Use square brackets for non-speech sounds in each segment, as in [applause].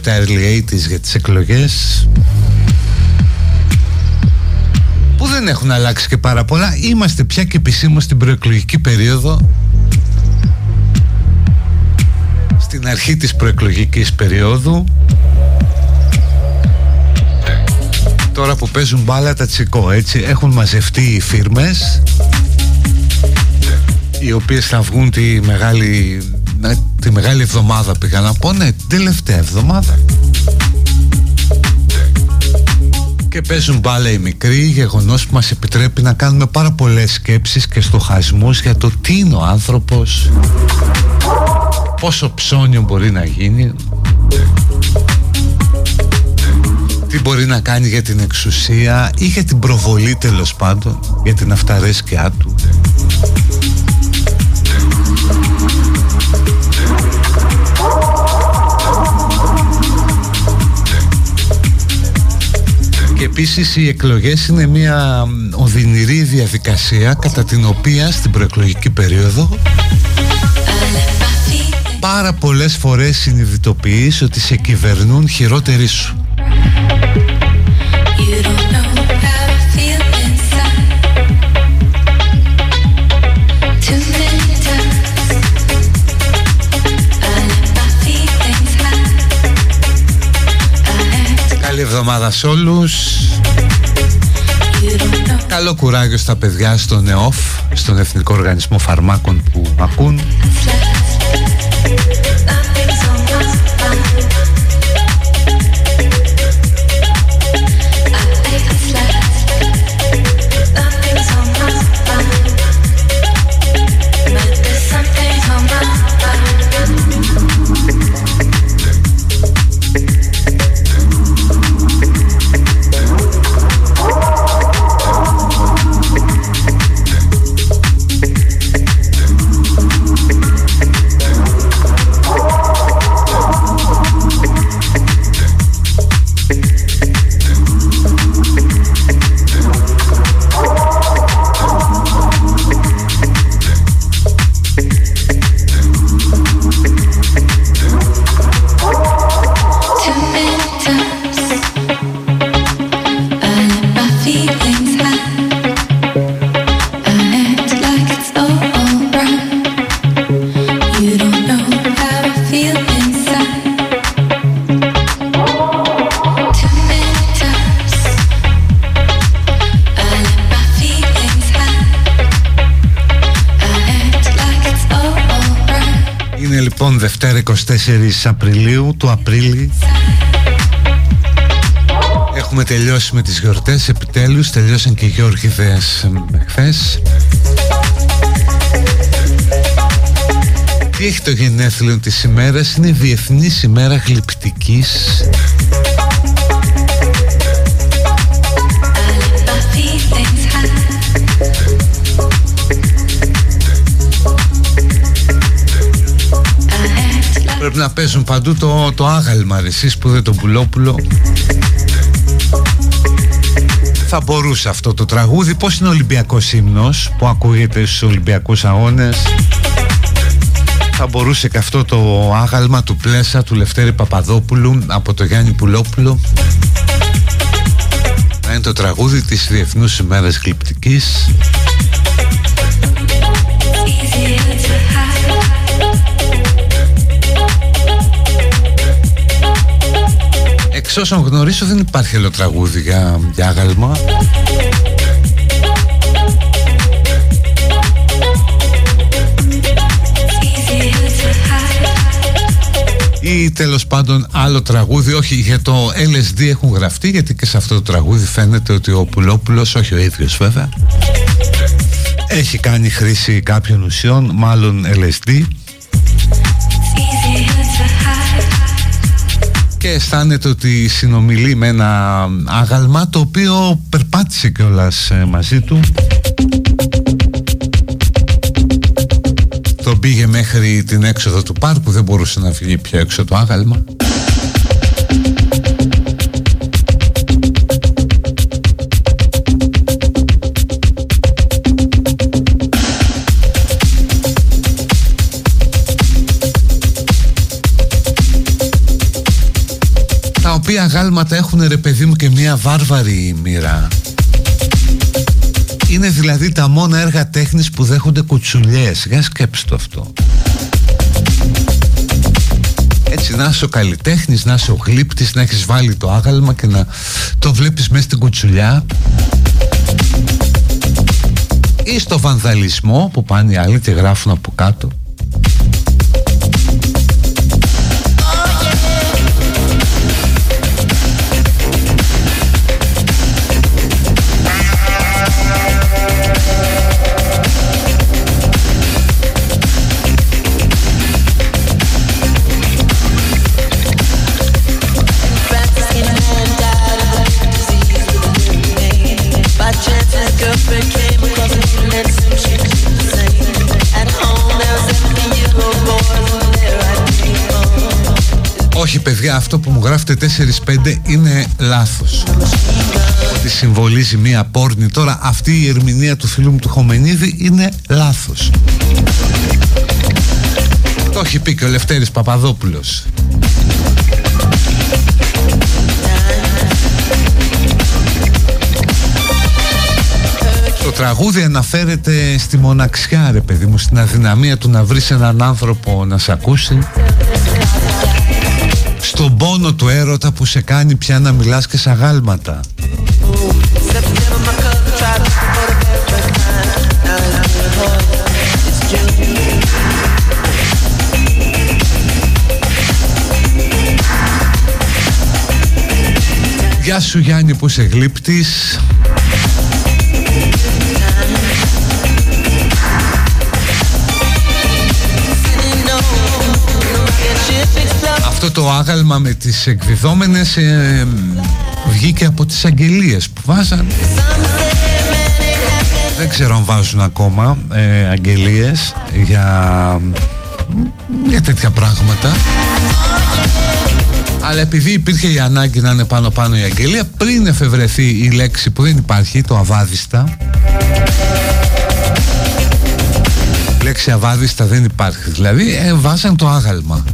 Από τα early 80's για τις εκλογές που δεν έχουν αλλάξει και πάρα πολλά. Είμαστε πια και επισήμως στην προεκλογική περίοδο. Στην αρχή της προεκλογικής περίοδου. Τώρα που παίζουν μπάλα τα τσικό έτσι έχουν μαζευτεί οι φίρμες οι οποίες θα βγουν τη μεγάλη, τη μεγάλη εβδομάδα πήγα να πω, ναι, την τελευταία εβδομάδα. Και παίζουν μπάλα οι μικροί, γεγονός που μας επιτρέπει να κάνουμε πάρα πολλές σκέψεις και στοχασμούς για το τι είναι ο άνθρωπος, πόσο ψώνιο μπορεί να γίνει, τι μπορεί να κάνει για την εξουσία ή για την προβολή τέλος πάντων, για την αυταρέσκειά του. Επίσης οι εκλογές είναι μια οδυνηρή διαδικασία κατά την οποία στην προεκλογική περίοδο πάρα πολλές φορές συνειδητοποιείς ότι σε κυβερνούν χειρότεροι σου. Εβδομάδα σε όλους. Καλό κουράγιο στα παιδιά στον ΕΟΦ Στον Εθνικό Οργανισμό Φαρμάκων που ακούν Δευτέρα 24 Απριλίου του Απρίλη Έχουμε τελειώσει με τις γιορτές. Επιτέλους Τελειώσαν και οι Γιώργηδες χθες Τι έχει το γενέθλιο της ημέρας; Είναι η Διεθνής ημέρα γλυπτικής Πρέπει να παίζουν παντού το, το άγαλμα εσείς που δεν το πουλόπουλο. Θα μπορούσε αυτό το τραγούδι. Πώς είναι ο Ολυμπιακός ύμνος Που ακούγεται στους Ολυμπιακούς αγώνες; Θα μπορούσε και αυτό το άγαλμα του Πλέσα Του Λευτέρη Παπαδόπουλου Από το Γιάννη Πουλόπουλο. Να είναι το τραγούδι της Διεθνούς ημέρας Γλυπτικής Εξ όσων γνωρίζω δεν υπάρχει άλλο τραγούδι για, για άγαλμα. Ή τέλος πάντων άλλο τραγούδι όχι για το LSD έχουν γραφτεί γιατί και σε αυτό το τραγούδι φαίνεται ότι ο Πουλόπουλος όχι ο ίδιος βέβαια έχει κάνει χρήση κάποιων ουσιών μάλλον LSD αισθάνεται ότι συνομιλεί με ένα άγαλμα το οποίο περπάτησε κιόλας ε, μαζί του. Το πήγε μέχρι την έξοδο του πάρκου δεν μπορούσε να φύγει πιο έξω το άγαλμα οποία γάλματα έχουν ρε παιδί μου και μια βάρβαρη μοίρα. Είναι δηλαδή τα μόνα έργα τέχνης που δέχονται κουτσουλιές. Για σκέψτε το αυτό. Έτσι να είσαι ο καλλιτέχνης, να είσαι ο γλύπτης Να έχεις βάλει το άγαλμα και να το βλέπεις μέσα στην κουτσουλιά. Ή στο βανδαλισμό που πάνε οι άλλοι και γράφουν από κάτω παιδιά αυτό που μου γράφετε 4-5 είναι λάθος. Ότι συμβολίζει μία πόρνη. Τώρα αυτή η ερμηνεία του φίλου μου του Χομενίδη είναι λάθος. Το έχει πει και ο Λευτέρης Παπαδόπουλος. Το τραγούδι αναφέρεται στη μοναξιά ρε παιδί μου Στην αδυναμία του να βρεις έναν άνθρωπο να σε ακούσει στον πόνο του έρωτα που σε κάνει πια να μιλάς και σαν γάλματα. Γεια σου Γιάννη που σε γλύπτης αυτό το άγαλμα με τις εκδιδόμενες ε, βγήκε από τις αγγελίες που βάζαν. Δεν ξέρω αν βάζουν ακόμα ε, αγγελίες για, για τέτοια πράγματα. Αλλά επειδή υπήρχε η ανάγκη να είναι πάνω πάνω η αγγελία πριν εφευρεθεί η λέξη που δεν υπάρχει το αβάδιστα. Λέξη αβάδιστα δεν υπάρχει. Δηλαδή ε, βάζαν το άγαλμα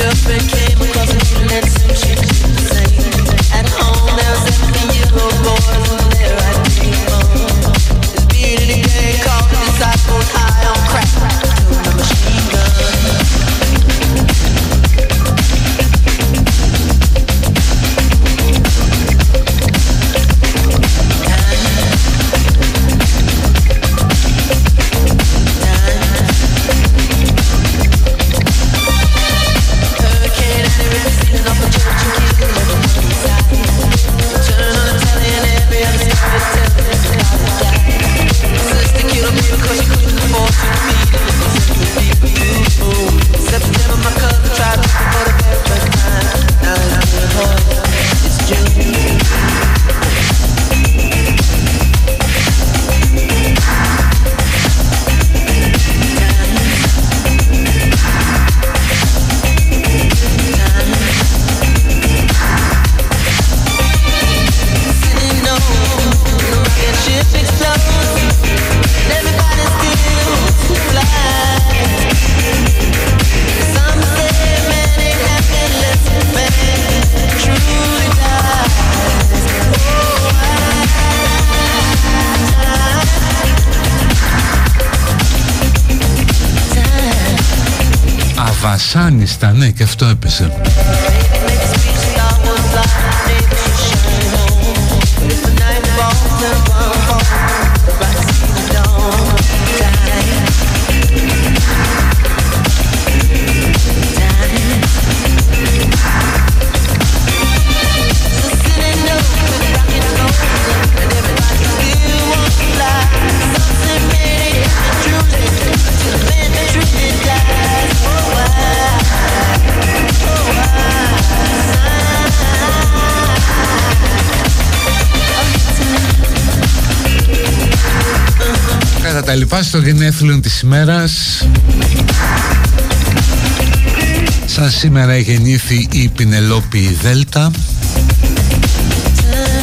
up and came Βασάνιστα, ναι και αυτό έπεσε τα λοιπά στο γενέθλιο της ημέρας. Σαν σήμερα γεννήθη η Πινελόπη Δέλτα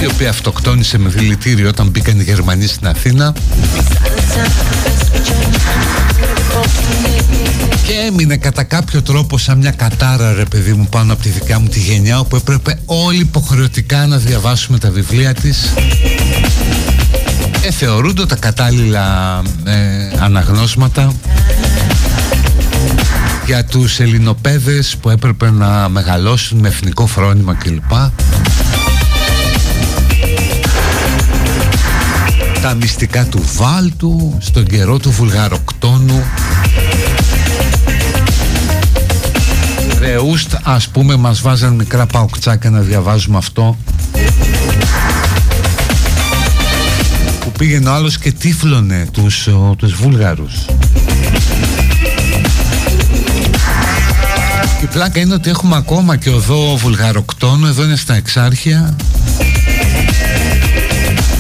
η οποία αυτοκτόνησε με δηλητήριο όταν μπήκαν οι Γερμανοί στην Αθήνα. Και έμεινε κατά κάποιο τρόπο σαν μια κατάρα ρε παιδί μου πάνω από τη δικιά μου τη γενιά όπου έπρεπε όλοι υποχρεωτικά να διαβάσουμε τα βιβλία της ε, θεωρούνται τα κατάλληλα ε, αναγνώσματα για τους ελληνοπαίδες που έπρεπε να μεγαλώσουν με εθνικό φρόνημα κλπ. Τα μυστικά του Βάλτου, στον καιρό του Βουλγαροκτόνου Ρεούστ ας πούμε μας βάζαν μικρά παουκτσάκια να διαβάζουμε αυτό πήγαινε ο άλλος και τύφλωνε τους, τους Βούλγαρους. Η πλάκα είναι ότι έχουμε ακόμα και οδό Βουλγαροκτόνο Εδώ είναι στα Εξάρχεια.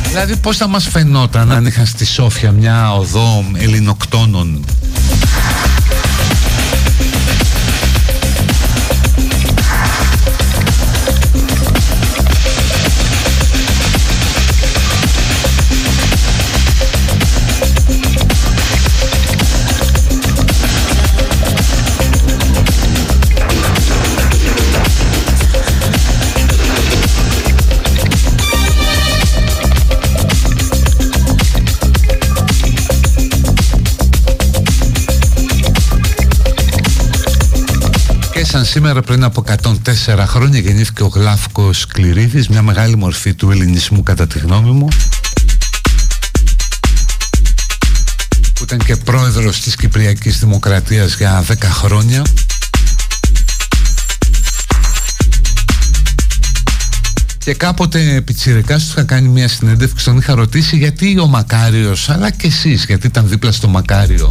Δηλαδή πώς θα μας φαινόταν αν είχαν στη Σόφια μια οδό Ελληνοκτόνων σαν σήμερα πριν από 104 χρόνια γεννήθηκε ο Γλάφκος Κληρίδης μια μεγάλη μορφή του ελληνισμού κατά τη γνώμη μου. Που ήταν και πρόεδρος της Κυπριακής Δημοκρατίας για 10 χρόνια. Και κάποτε πιτσιρικάς τους είχα κάνει μια συνέντευξη Τον είχα ρωτήσει γιατί ο Μακάριος Αλλά και εσείς γιατί ήταν δίπλα στο Μακάριο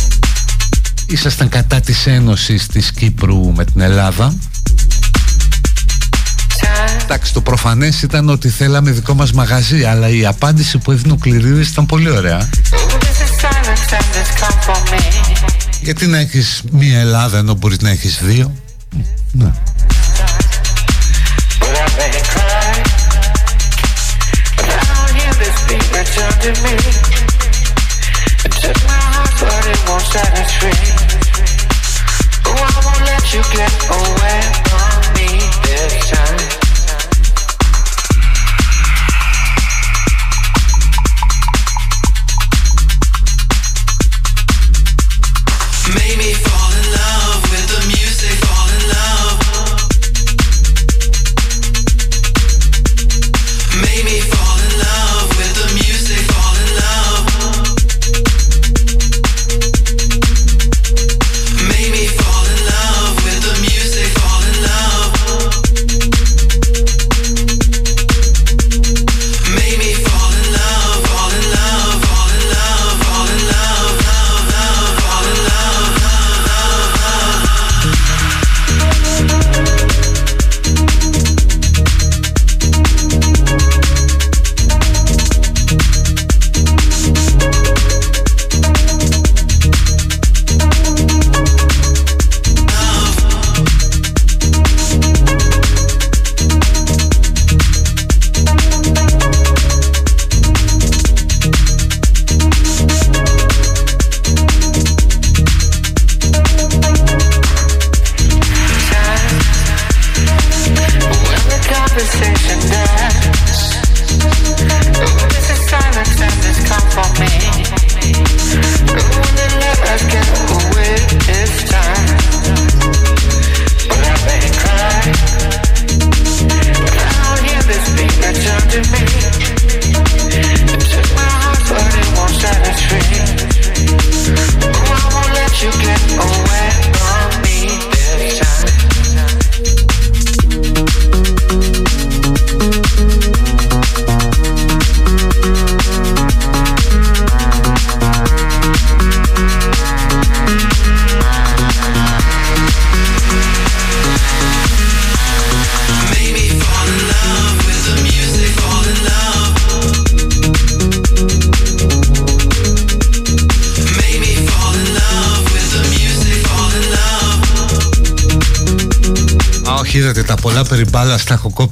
ήσασταν κατά της ένωσης της Κύπρου με την Ελλάδα. Εντάξει το προφανές ήταν ότι θέλαμε δικό μας μαγαζί Αλλά η απάντηση που έδινε ο Κληρίδης ήταν πολύ ωραία. Γιατί να έχεις μία Ελλάδα ενώ μπορείς να έχεις δύο; Ναι. But won't set us free. Oh, I won't let you get away from me this time.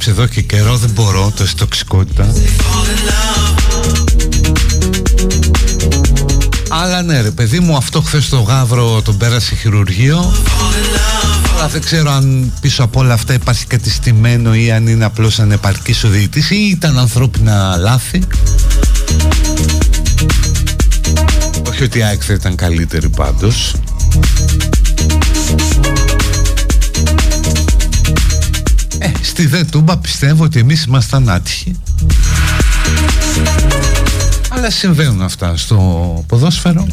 Στα έχω κόψει εδώ και καιρό δεν μπορώ τόση τοξικότητα. Αλλά ναι ρε παιδί μου αυτό χθες το γάβρο τον πέρασε χειρουργείο. Αλλά δεν ξέρω αν πίσω από όλα αυτά υπάρχει κάτι στημένο ή αν είναι απλώς ανεπαρκής ο διητής ή ήταν ανθρώπινα λάθη. Όχι ότι η ΑΕΚ θα ήταν καλύτερη πάντως στη δε τούμπα πιστεύω ότι εμείς ήμασταν άτυχοι. Αλλά συμβαίνουν αυτά στο ποδόσφαιρο.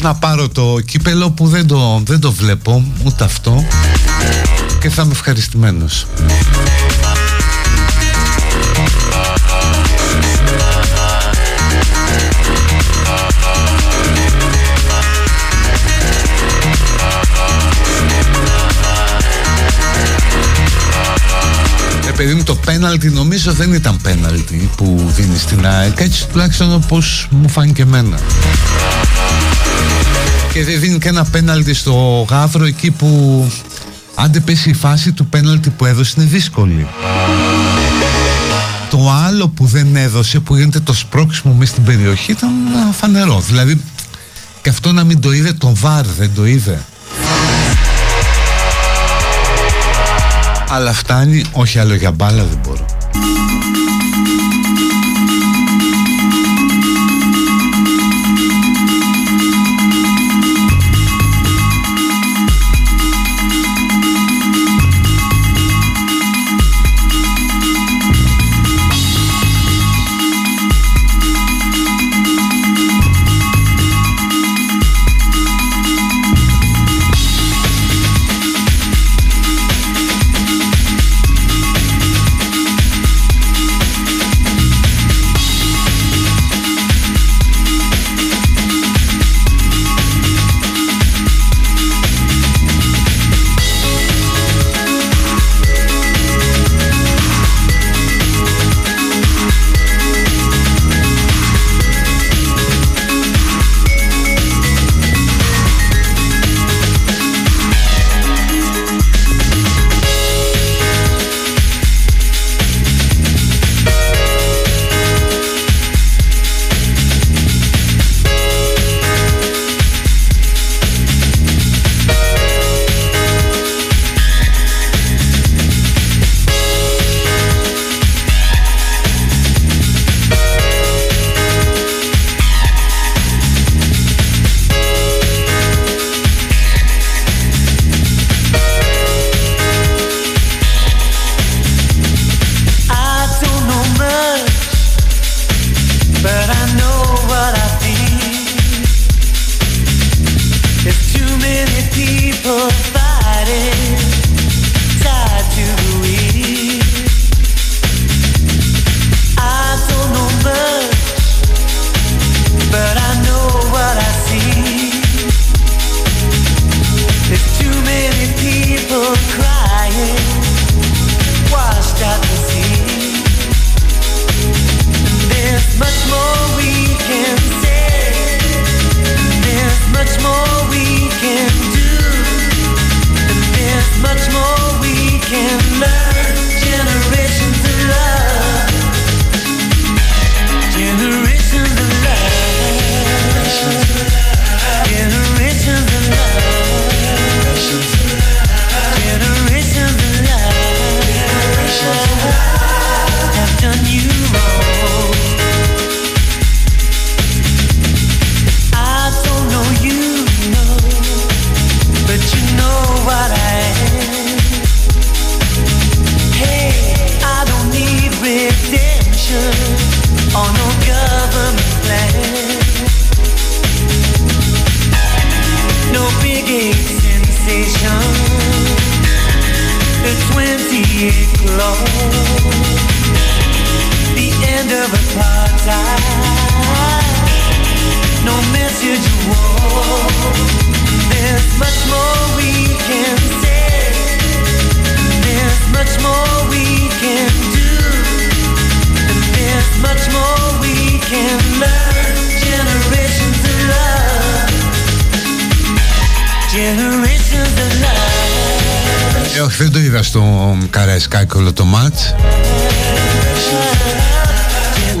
Να πάρω το κύπελο που δεν το, δεν το βλέπω ούτε αυτό. Και θα είμαι ευχαριστημένος παιδί μου το πέναλτι νομίζω δεν ήταν πέναλτι που δίνεις στην ΑΕΚ έτσι τουλάχιστον όπως μου φάνηκε εμένα. Και δεν δίνει και ένα πέναλτι στο γάβρο εκεί που αν πέσει η φάση του πέναλτι που έδωσε είναι δύσκολη. Το άλλο που δεν έδωσε που γίνεται το σπρώξιμο μέσα στην περιοχή ήταν φανερό. Δηλαδή και αυτό να μην το είδε το βάρ δεν το είδε Αλλά φτάνει, όχι άλλο για μπάλα δεν μπορώ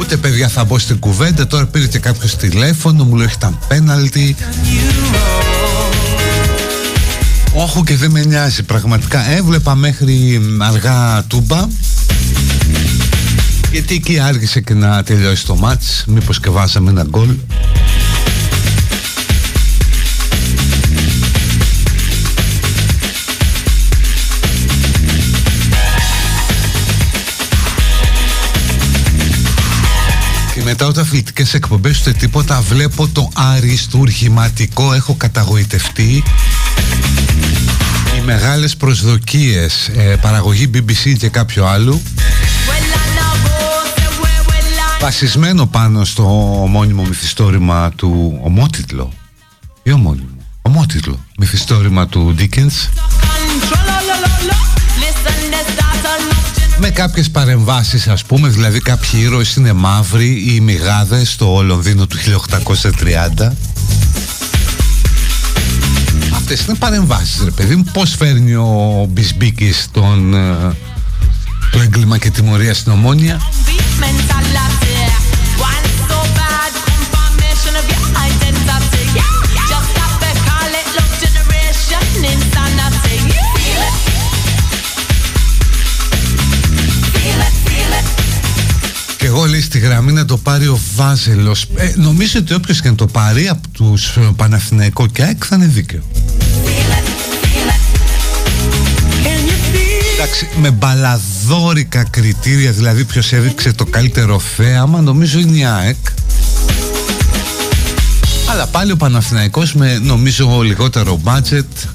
Ούτε παιδιά θα μπω στην κουβέντα. Τώρα πήρε και κάποιος τηλέφωνο Μου λέει ήταν πέναλτι Όχι και δεν με νοιάζει Πραγματικά. Έβλεπα μέχρι αργά τούμπα. Γιατί εκεί άργησε και να τελειώσει το μάτς. Μήπως και βάσαμε ένα γκολ μετά όταν αθλητικές εκπομπές ούτε τίποτα βλέπω το αριστούργηματικό. Έχω καταγοητευτεί. Οι μεγάλες προσδοκίες ε, παραγωγή BBC και κάποιο άλλο. Βασισμένο πάνω στο ομώνυμο μυθιστόρημα του ομότιτλο. Ή ομώνυμο; Ομότιτλο. Μυθιστόρημα του Dickens με κάποιες παρεμβάσεις ας πούμε δηλαδή κάποιοι ήρωες είναι μαύροι ή μηγάδες στο Λονδίνο του 1830 Αυτές είναι παρεμβάσεις ρε παιδί μου. Πώς φέρνει ο Μπισμπίκης τον, ε, το έγκλημα και τιμωρία στην Ομόνια; Εγώ λέει στη γραμμή να το πάρει ο Βάζελος ε, Νομίζω ότι όποιος και να το πάρει από τους Παναθηναϊκό και ΑΕΚ θα είναι δίκαιο Εντάξει, με μπαλαδόρικα κριτήρια, δηλαδή ποιος έδειξε το καλύτερο θέαμα, νομίζω είναι η ΑΕΚ. Αλλά πάλι ο Παναθηναϊκός με νομίζω λιγότερο budget.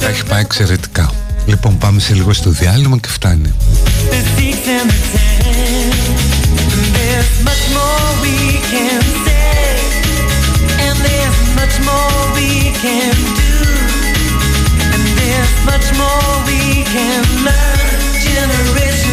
Τα έχει πάει εξαιρετικά. Λοιπόν πάμε σε λίγο στο διάλειμμα και φτάνει. Much more we can learn. Generations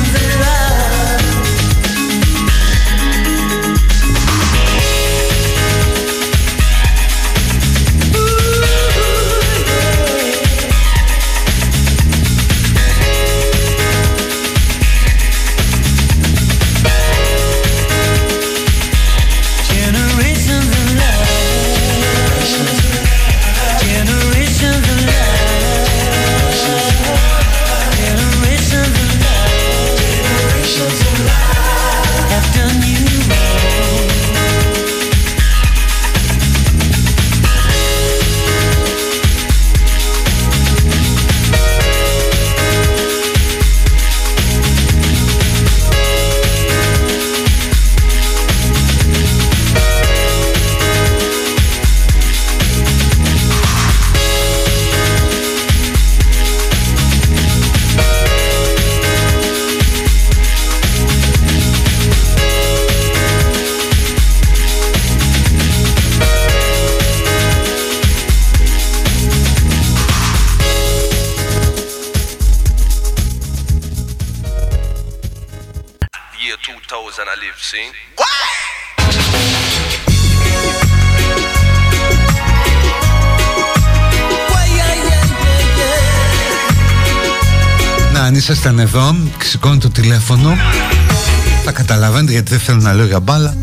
ήσασταν εδώ, σηκώνει το τηλέφωνο. Θα καταλαβαίνετε γιατί δεν θέλω να λέω για μπάλα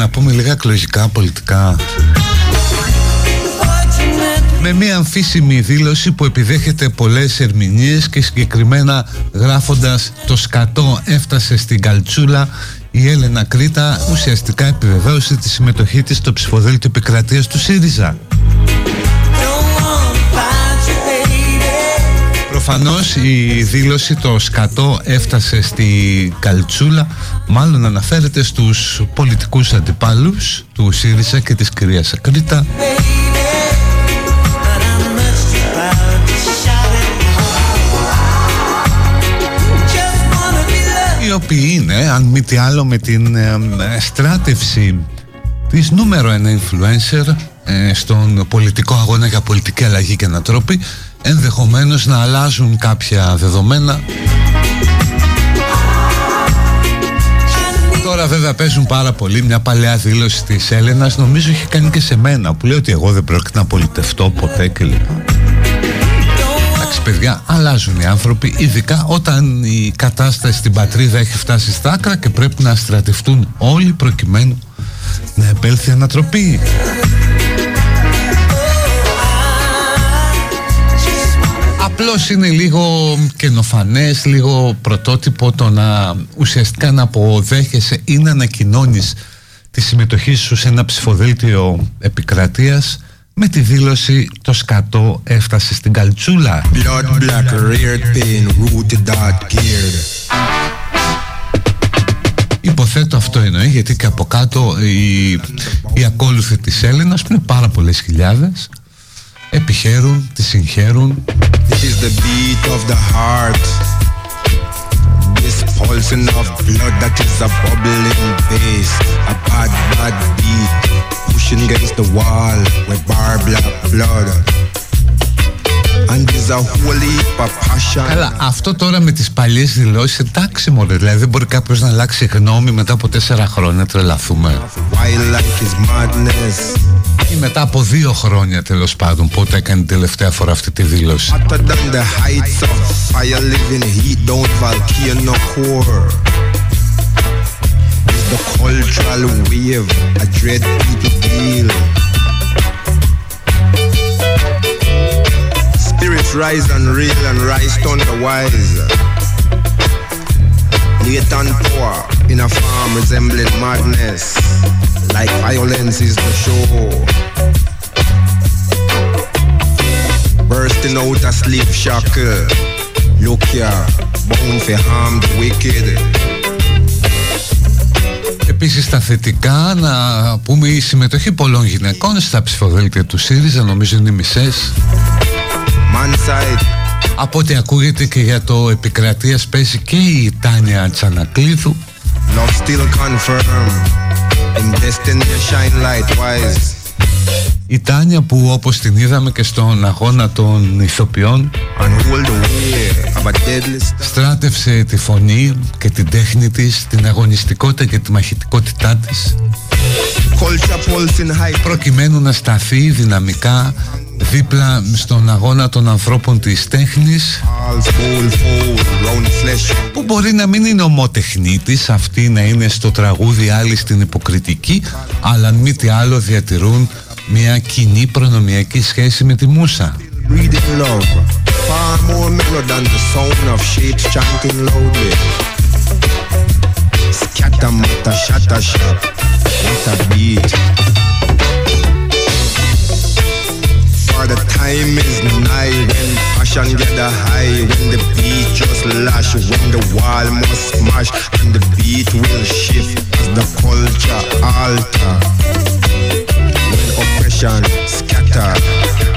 να πούμε λίγα εκλογικά, πολιτικά. Με μια αμφίσιμη δήλωση που επιδέχεται πολλές ερμηνείες και συγκεκριμένα γράφοντας το σκατό έφτασε στην Καλτσούλα η Έλενα Κρήτα ουσιαστικά επιβεβαίωσε τη συμμετοχή της στο ψηφοδέλτιο επικρατείας του ΣΥΡΙΖΑ. Προφανώς η δήλωση το σκατό έφτασε στη Καλτσούλα μάλλον αναφέρεται στους πολιτικούς αντιπάλους του ΣΥΡΙΖΑ και της κυρίας Ακρίτα But I'm much too proud to shout it out. Just wanna be loved. οι οποίοι είναι αν μη τι άλλο με την ε, ε, στράτευση της νούμερο ένα influencer ε, στον πολιτικό αγώνα για πολιτική αλλαγή και ανατρόπη ενδεχομένως να αλλάζουν κάποια δεδομένα Τώρα βέβαια παίζουν πάρα πολύ μια παλαιά δήλωση της Έλενας νομίζω είχε κάνει και σε μένα που λέει ότι εγώ δεν πρόκειται να πολιτευτώ ποτέ κλπ. Εντάξει παιδιά, αλλάζουν οι άνθρωποι, ειδικά όταν η κατάσταση στην πατρίδα έχει φτάσει στα άκρα και πρέπει να στρατευτούν όλοι προκειμένου να επέλθει ανατροπή. Απλώς είναι λίγο καινοφανές, λίγο πρωτότυπο το να ουσιαστικά να αποδέχεσαι ή να ανακοινώνεις τη συμμετοχή σου σε ένα ψηφοδέλτιο επικρατείας με τη δήλωση το σκατό έφτασε στην καλτσούλα. Blood black, reared pain, rooted out, geared. Υποθέτω αυτό εννοεί γιατί και από κάτω οι, οι ακόλουθοι της Έλενας που είναι πάρα πολλές χιλιάδες επιχαίρουν, τη συγχαίρουν This is the beat of the heart. This pulsing of blood that is a bubbling bass. A bad, bad beat. Pushing against the wall with bar black blood. And there's a holy passion. Καλά, αυτό τώρα με τις παλιές δηλώσεις εντάξει μωρέ, δηλαδή δεν μπορεί κάποιος να αλλάξει γνώμη μετά από τέσσερα χρόνια, τρελαθούμε. Wild like his madness. Ή μετά από δύο χρόνια τέλος πάντων, πότε έκανε την τελευταία φορά αυτή τη δήλωση. Hotter than the heights of fire living heat down volcano core. It's the cultural wave, a dread people feel. Spirits rise and reel and rise thunder wise. Nathan power in a farm resembling madness. Like violence is the show. Bursting out a sleep shackle. Look here, bound for harm the wicked. Επίσης στα θετικά να πούμε η συμμετοχή πολλών γυναικών στα ψηφοδέλτια του ΣΥΡΙΖΑ νομίζω είναι οι μισές. Man side, Από ό,τι ακούγεται και για το επικρατείας παίζει και η Τάνια Τσανακλείδου love still confirm. In destiny shine light wise. Η Τάνια που όπως την είδαμε και στον αγώνα των ηθοποιών And hold the way of a deadly star. στράτευσε τη φωνή και την τέχνη της, την αγωνιστικότητα και τη μαχητικότητά της προκειμένου να σταθεί δυναμικά δίπλα στον αγώνα των ανθρώπων της τέχνης. Που μπορεί να μην είναι ομοτεχνίτης αυτή να είναι στο τραγούδι άλλη στην υποκριτική αλλά αν μη τι άλλο διατηρούν μια κοινή προνομιακή σχέση με τη μουσα For the time is nigh when passion get the high When the beat just lash When the wall must smash And the beat will shift As the culture alter. When oppression scatter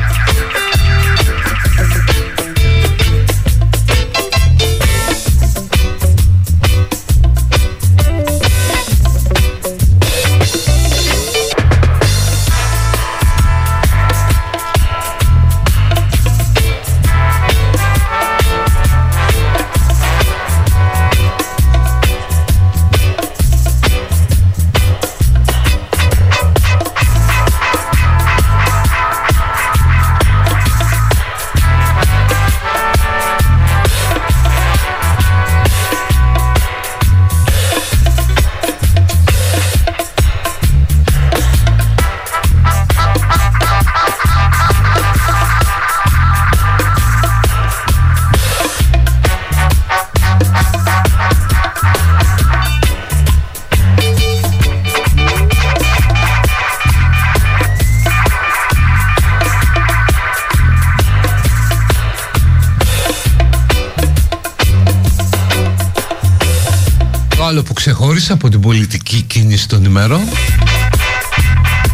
ξεχώρισα από την πολιτική κίνηση των ημερών.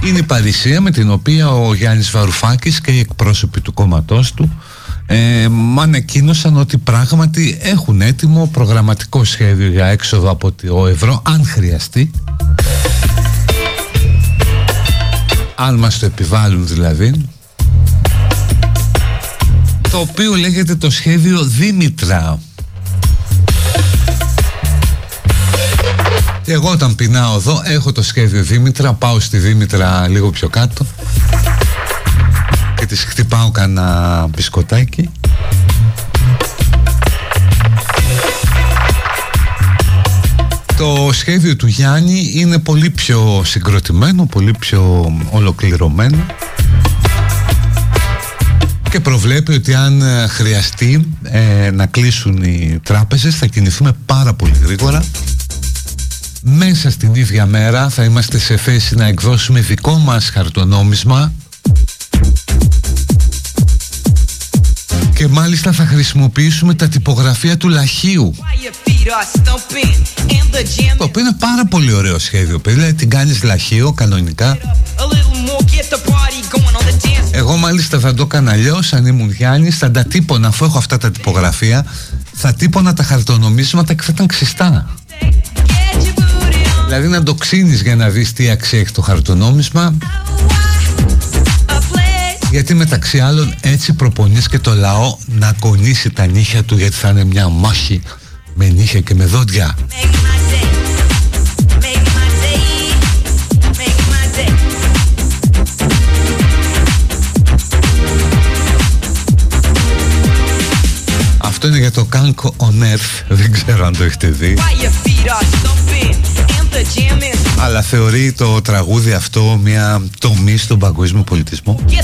Είναι η παρησία με την οποία ο Γιάννης Βαρουφάκης και οι εκπρόσωποι του κόμματός του ε, ανακοίνωσαν ότι πράγματι έχουν έτοιμο προγραμματικό σχέδιο για έξοδο από το ευρώ αν χρειαστεί. Αν μας το επιβάλλουν δηλαδή. Το οποίο λέγεται το σχέδιο Δήμητρα Εγώ όταν πεινάω εδώ έχω το σχέδιο Δήμητρα Πάω στη Δήμητρα λίγο πιο κάτω Και της χτυπάω κανένα μπισκοτάκι. Το σχέδιο του Γιάννη είναι πολύ πιο συγκροτημένο Πολύ πιο ολοκληρωμένο και προβλέπει ότι αν χρειαστεί ε, να κλείσουν οι τράπεζες θα κινηθούμε πάρα πολύ γρήγορα μέσα στην ίδια μέρα θα είμαστε σε θέση να εκδώσουμε δικό μας χαρτονόμισμα και μάλιστα θα χρησιμοποιήσουμε τα τυπογραφία του Λαχίου το οποίο είναι πάρα πολύ ωραίο σχέδιο δηλαδή την κάνεις Λαχείο κανονικά. Εγώ μάλιστα θα το έκανα αλλιώς αν ήμουν Γιάννης θα τα τύπωνα αφού έχω αυτά τα τυπογραφία θα τύπωνα τα χαρτονομίσματα και θα ήταν ξυστά Δηλαδή να το ξύνεις για να δεις τι αξία έχει το χαρτονόμισμα γιατί μεταξύ άλλων έτσι προπονείς και το λαό να κονίσει τα νύχια του γιατί θα είναι μια μάχη με νύχια και με δόντια. Αυτό είναι για το Κάνκο on Earth, δεν ξέρω αν το έχετε δει. Αλλά θεωρεί το τραγούδι αυτό μια τομή στον παγκόσμιο πολιτισμό; και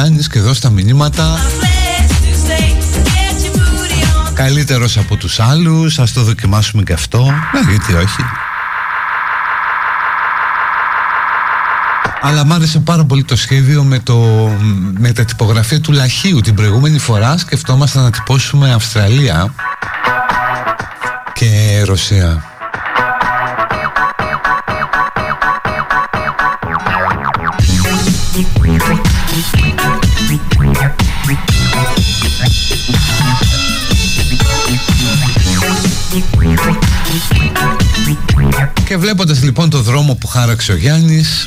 Γιάννης και εδώ στα μηνύματα. Καλύτερος από τους άλλους, ας το δοκιμάσουμε και αυτό. Ναι, γιατί όχι. Αλλά μ' άρεσε πάρα πολύ το σχέδιο με, το, με τα τυπογραφία του Λαχείου Την προηγούμενη φορά. Σκεφτόμαστε να τυπώσουμε Αυστραλία και Ρωσία Και βλέποντας λοιπόν το δρόμο που χάραξε ο Γιάννης.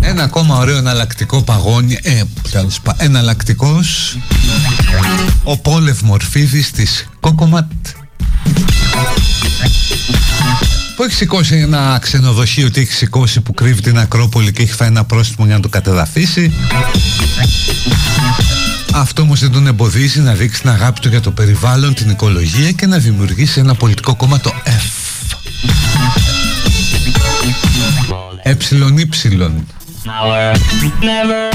Ένα ακόμα ωραίο εναλλακτικό παγόνι ε, Εναλλακτικός. Ο Πόλευ Μορφίδης της Κόκοματ που έχει σηκώσει ένα ξενοδοχείο ότι έχει σηκώσει που κρύβει την Ακρόπολη και έχει φάει ένα πρόστιμο για να το κατεδαφίσει αυτό όμως δεν τον εμποδίζει να δείξει την αγάπη του για το περιβάλλον, την οικολογία και να δημιουργήσει ένα πολιτικό κόμμα το F. Ε,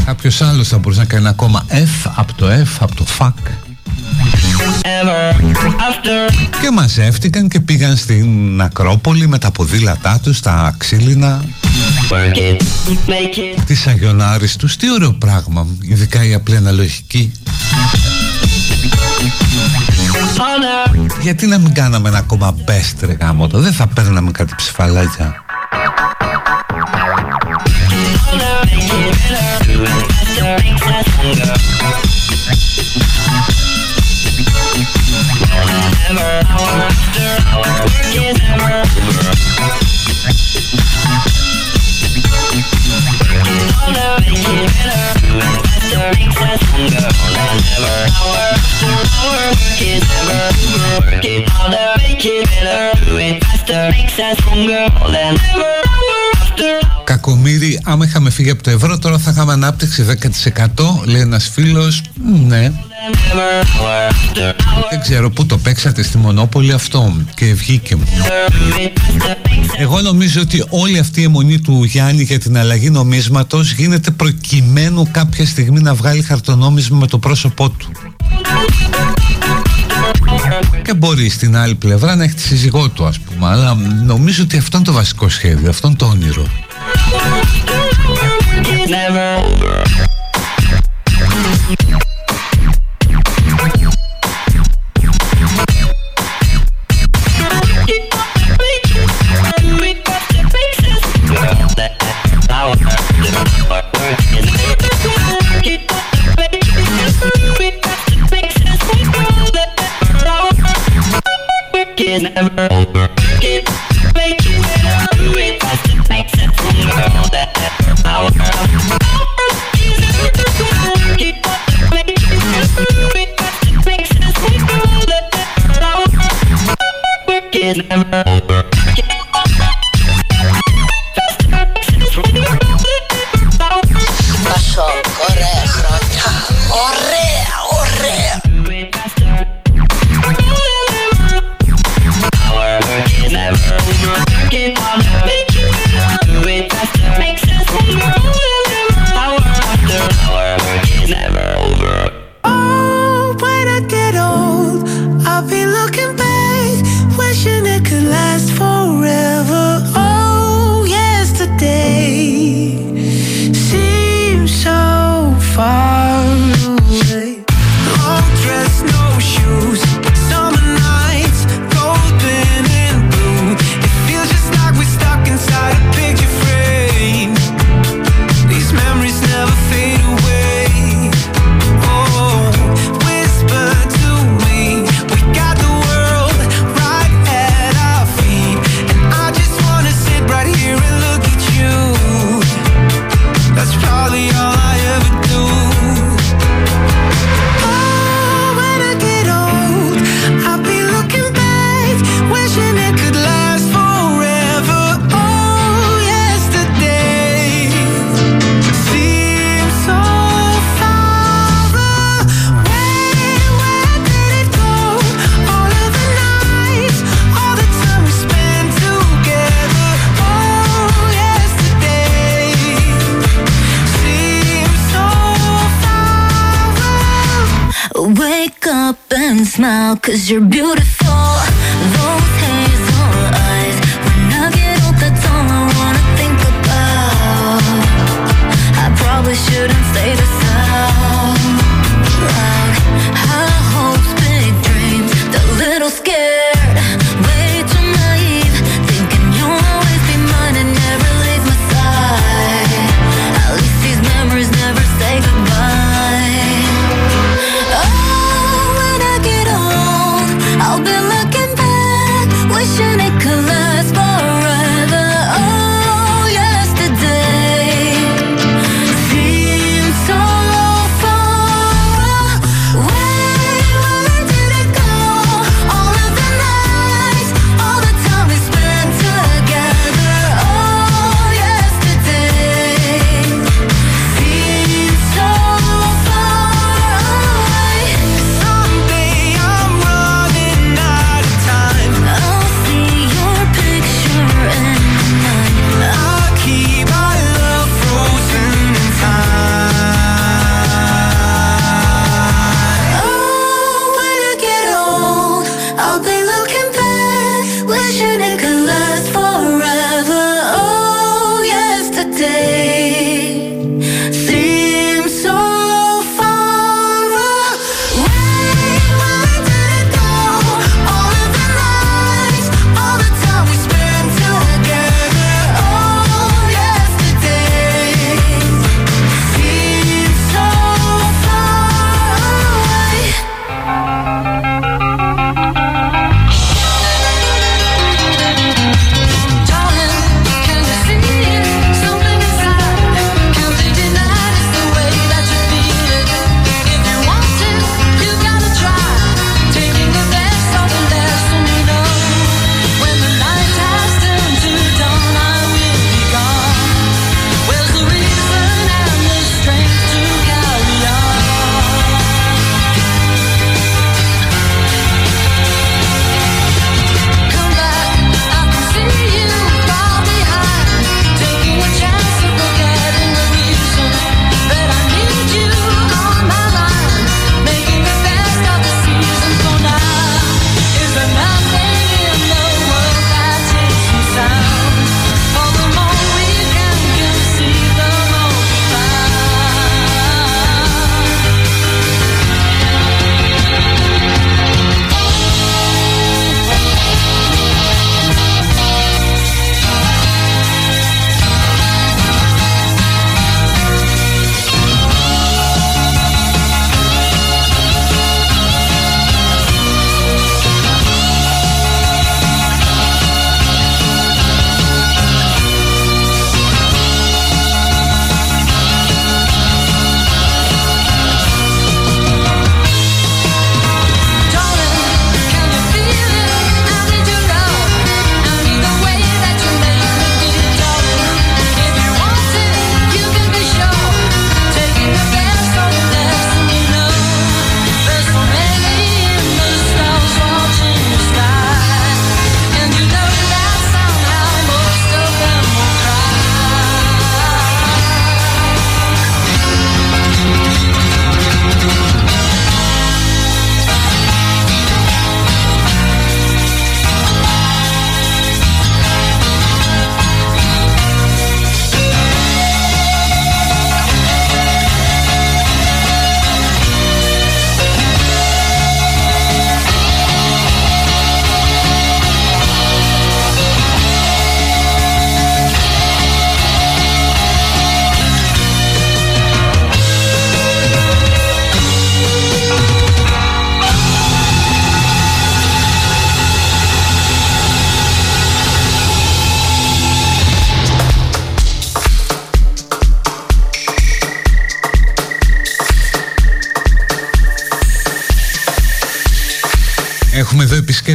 Κάποιος άλλος θα μπορούσε να κάνει ένα κόμμα F από το F, από το fuck. Και μαζεύτηκαν και πήγαν στην Ακρόπολη με τα ποδήλατά τους, τα ξύλινα Της Αγιονάρης τους, τι ωραίο πράγμα, ειδικά η απλή αναλογική Γιατί να μην κάναμε ένα ακόμα best ρε γάμο δεν θα παίρναμε κάτι ψηφαλάκια Κακομύρι, άμα είχαμε φύγει από το ευρώ, τώρα θα είχαμε ανάπτυξη 10%. Λέει ένας φίλος, ναι. Δεν ξέρω πού το παίξατε στη Μονόπολη αυτό και βγήκε μου. Εγώ νομίζω ότι όλη αυτή η αιμονή του Γιάννη για την αλλαγή νομίσματος γίνεται προκειμένου κάποια στιγμή να βγάλει χαρτονόμισμα με το πρόσωπό του. Και μπορεί στην άλλη πλευρά να έχει τη σύζυγό του ας πούμε Αλλά νομίζω ότι αυτό είναι το βασικό σχέδιο Αυτό είναι το όνειρο Uh-oh. your beauty.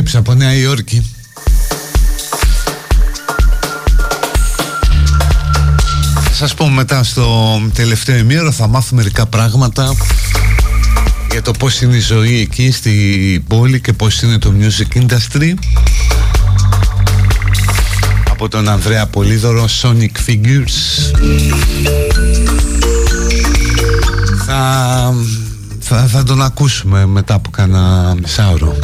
Times από Νέα Υόρκη. Σας πω μετά στο τελευταίο ημίωρο θα μάθουμε μερικά πράγματα για το πώς είναι η ζωή εκεί στη πόλη και πώς είναι το music industry. Από τον Ανδρέα Πολύδωρο Sonic Figures. Θα, θα, θα τον ακούσουμε μετά από κάνα μισάωρο.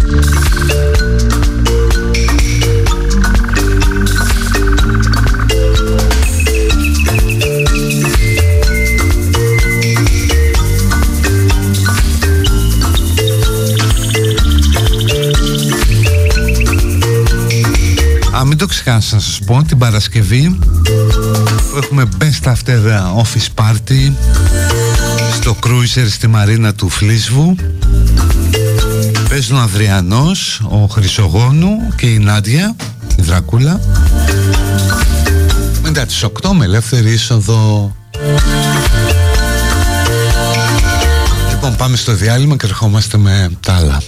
Α, μην το ξεχάσω να σας πω την Παρασκευή που έχουμε best after office party στο cruiser στη μαρίνα του Φλίσβου. Παίζουν ο Αδριανός, ο Χρυσογόνου και η Νάντια, η Δρακούλα. Μετά τις 8 με ελεύθερη είσοδο. Λοιπόν πάμε στο διάλειμμα και ερχόμαστε με τα άλλα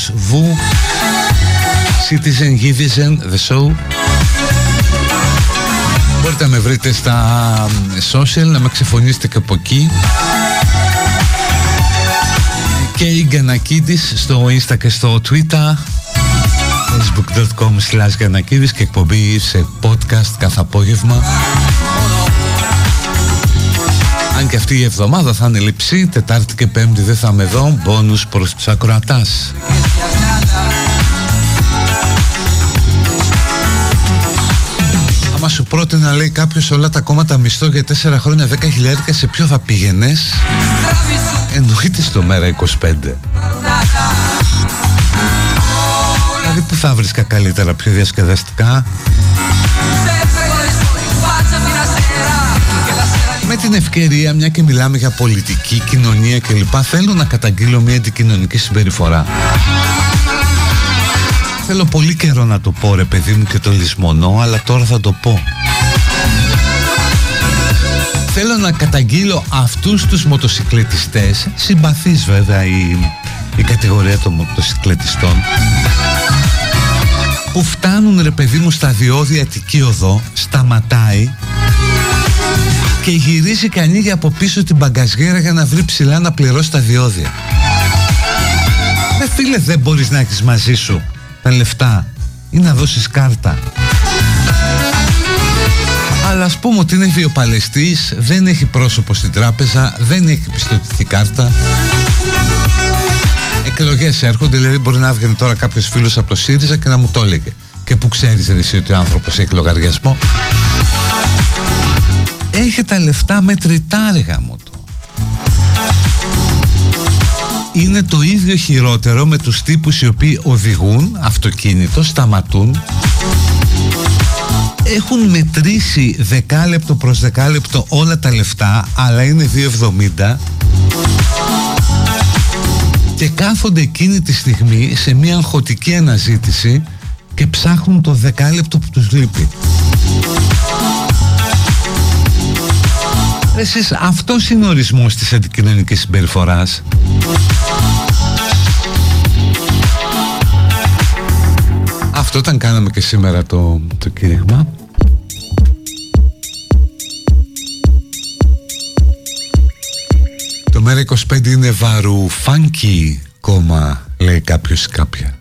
είμαστε μέρος Βου Citizen Givizen The Show. Μπορείτε να με βρείτε στα social Να με ξεφωνήσετε και από εκεί. Και η Γκανακίδης στο Insta και στο Twitter. Facebook.com slash και εκπομπή σε podcast κάθε απόγευμα αν και αυτή η εβδομάδα θα είναι λειψή, Τετάρτη και Πέμπτη δεν θα είμαι εδώ, μπόνους προς τους ακροατάς. Άμα σου πρότεινα λέει κάποιος όλα τα κόμματα μισθό για 4 χρόνια 10 χιλιάρικα σε ποιο θα πήγαινες; Εννοείται στο μέρα 25 Δηλαδή που θα βρίσκα καλύτερα πιο διασκεδαστικά; Την ευκαιρία, μια και μιλάμε για πολιτική, κοινωνία κλπ. Θέλω να καταγγείλω μια αντικοινωνική συμπεριφορά. Θέλω πολύ καιρό να το πω ρε παιδί μου και το λησμονώ, αλλά τώρα θα το πω. Θέλω να καταγγείλω αυτούς τους μοτοσυκλετιστές, συμπαθείς βέβαια η, η κατηγορία των μοτοσυκλετιστών, που φτάνουν ρε παιδί μου στα διόδια Αττική Οδό, σταματάει και γυρίζει και ανοίγει από πίσω την μπαγκαζιέρα για να βρει ψηλά να πληρώσει τα διόδια. Με φίλε δεν μπορείς να έχεις μαζί σου τα λεφτά ή να δώσεις κάρτα. Αλλά ας πούμε ότι είναι βιοπαλαιστής, δεν έχει πρόσωπο στην τράπεζα, δεν έχει πιστοτική κάρτα. Εκλογές έρχονται, δηλαδή μπορεί να έβγαινε τώρα κάποιος φίλος από το ΣΥΡΙΖΑ και να μου το έλεγε. Και που ξέρεις εσύ ότι ο άνθρωπος έχει λογαριασμό έχει τα λεφτά με τριτάριγα μου το. Είναι το ίδιο χειρότερο με τους τύπους οι οποίοι οδηγούν αυτοκίνητο, σταματούν έχουν μετρήσει δεκάλεπτο προς δεκάλεπτο όλα τα λεφτά αλλά είναι 2,70 και κάθονται εκείνη τη στιγμή σε μια αγχωτική αναζήτηση και ψάχνουν το δεκάλεπτο που τους λείπει. Εσείς αυτός είναι ο ορισμός της αντικοινωνικής συμπεριφοράς. Αυτό ήταν κάναμε και σήμερα το, το κήρυγμα. Το μέρα 25 είναι βαρουφάνκι κόμμα, λέει κάποιος κάποια.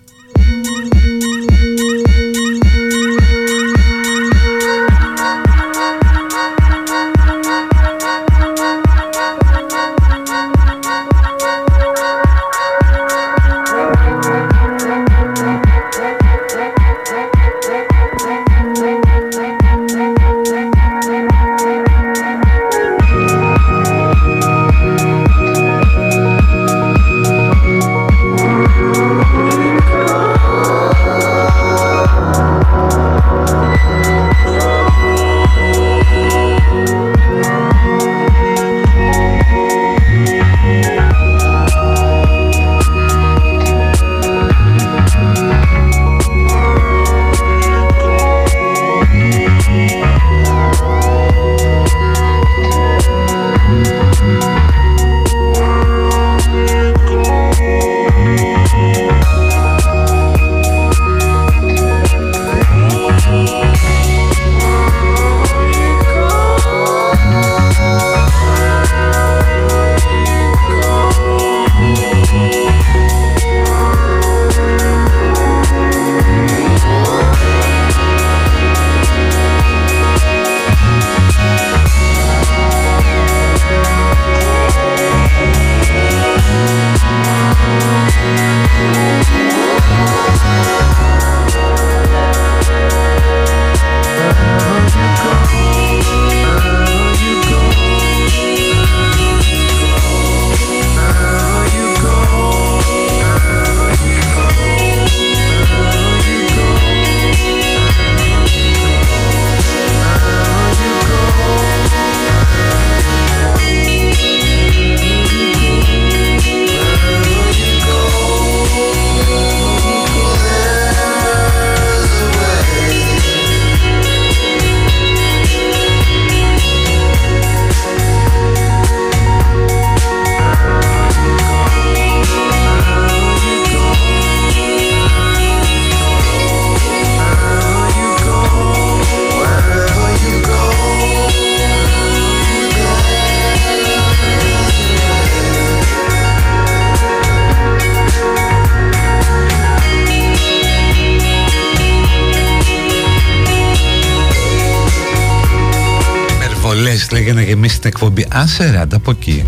Εκπομπή. Άσε ρε, από εκεί.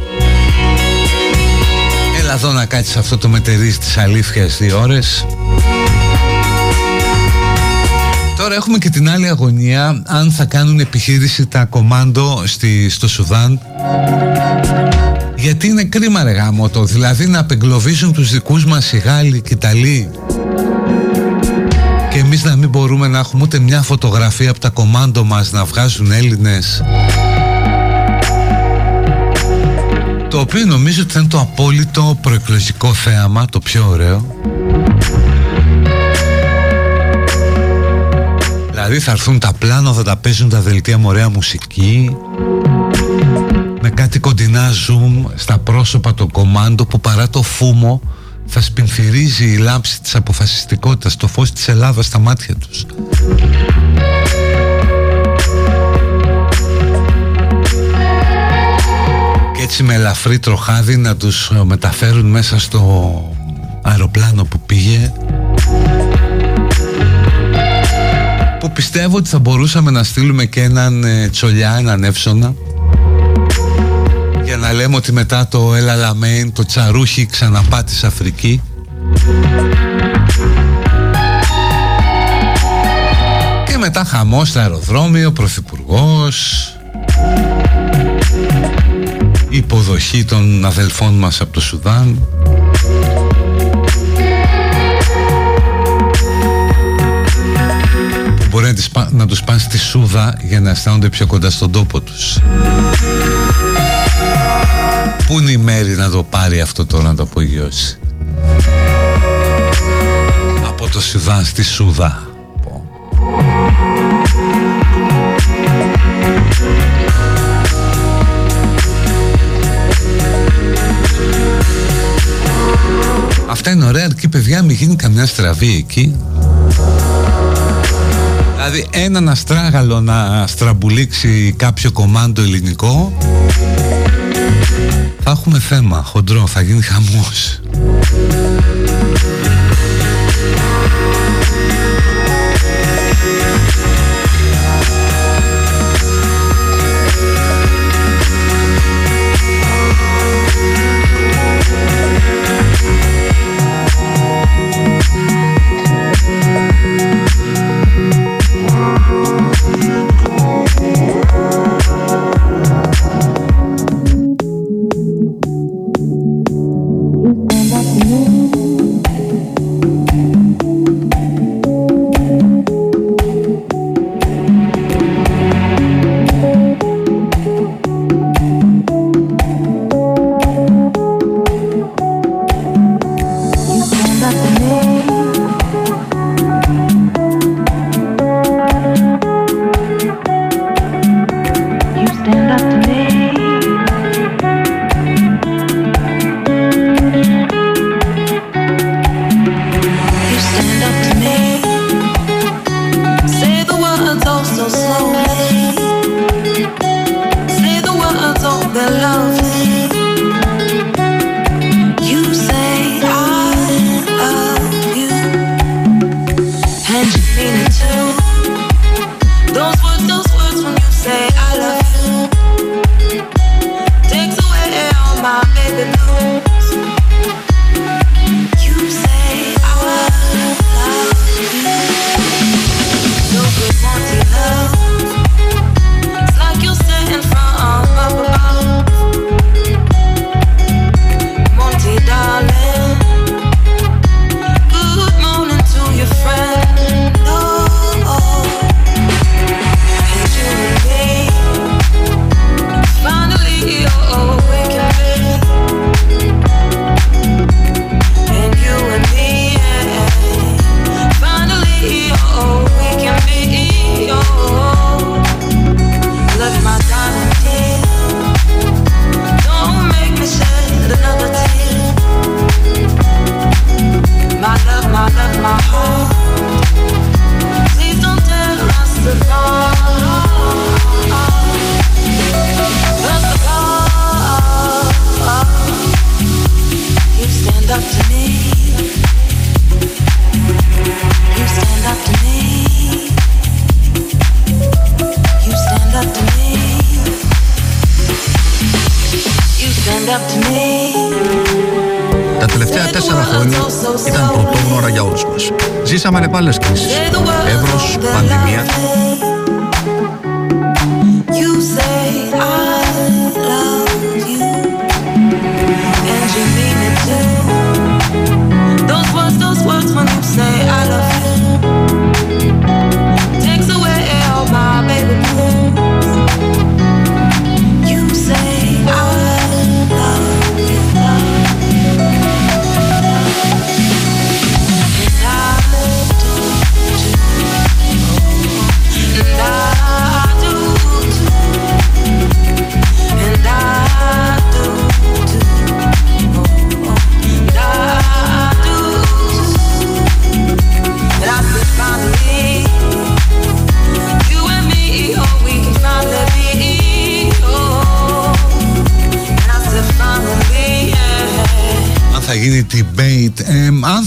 Έλα εδώ να κάτσεις αυτό το μετερίζει της αλήθειας δύο ώρες. Τώρα έχουμε και την άλλη αγωνία αν θα κάνουν επιχείρηση τα κομάντο στη, στο Σουδάν γιατί είναι κρίμα ρε γάμο το δηλαδή να απεγκλωβίσουν τους δικούς μας οι Γάλλοι και οι Ιταλοί και εμείς να μην μπορούμε να έχουμε ούτε μια φωτογραφία από τα κομάντο μας να βγάζουν Έλληνες το οποίο νομίζω ότι θα είναι το απόλυτο προεκλογικό θέαμα το πιο ωραίο Δηλαδή θα έρθουν τα πλάνα, θα τα παίζουν τα δελτία με ωραία μουσική Με κάτι κοντινά zoom στα πρόσωπα το κομάντο που παρά το φούμο θα σπινθυρίζει η λάμψη της αποφασιστικότητας, το φως της Ελλάδας στα μάτια τους. Έτσι με ελαφρύ τροχάδι να τους μεταφέρουν μέσα στο αεροπλάνο που πήγε. Που πιστεύω ότι θα μπορούσαμε να στείλουμε και έναν ε, τσολιά, έναν εύσονα. Για να λέμε ότι μετά το Έλα Λαμέν το τσαρούχι ξαναπάτησε Αφρική. Και μετά χαμός στο αεροδρόμιο, πρωθυπουργός υποδοχή των αδελφών μας από το Σουδάν μπορεί να, τις, να τους πάνε στη Σούδα για να αισθάνονται πιο κοντά στον τόπο τους. Πού είναι η μέρη να το πάρει αυτό τώρα να το απογειώσει; Από το Σουδάν στη Σούδα. Είναι ωραία αρκεί παιδιά μην γίνει καμιά στραβή εκεί Δηλαδή έναν αστράγαλο να στραμπουλήξει κάποιο κομμάτι ελληνικό θα έχουμε θέμα χοντρό, θα γίνει χαμός.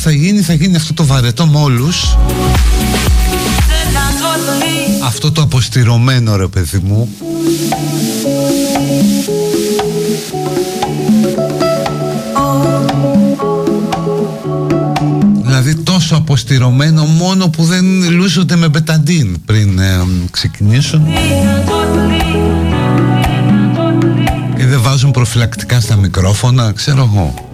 Θα γίνει, θα γίνει αυτό το βαρετό με όλους. Said I joyfully. Αυτό το αποστηρωμένο ρε παιδί μου. Δηλαδή τόσο αποστηρωμένο μόνο που δεν λούζονται με μπεταντίν πριν ε, ξεκινήσουν και δεν βάζουν προφυλακτικά στα μικρόφωνα, ξέρω εγώ.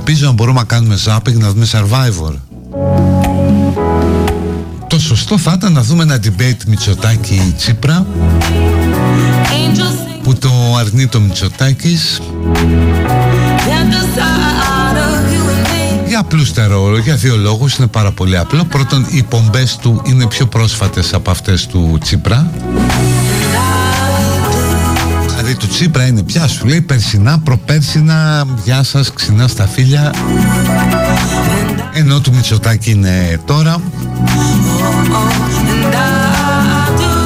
Ελπίζω να μπορούμε να κάνουμε zapping να δούμε Survivor. Το σωστό θα ήταν να δούμε ένα debate Μητσοτάκη Τσίπρα Angels sing που το αρνεί το Μητσοτάκης at the side of you and me. για απλούστερο, για δύο λόγους είναι πάρα πολύ απλό. Πρώτον, οι πομπές του είναι πιο πρόσφατες από αυτές του Τσίπρα. Δηλαδή του Τσίπρα είναι πια σου λέει περσινά, προπέρσινα, γεια σας, ξινά στα φίλια. Ενώ του Μητσοτάκη είναι τώρα.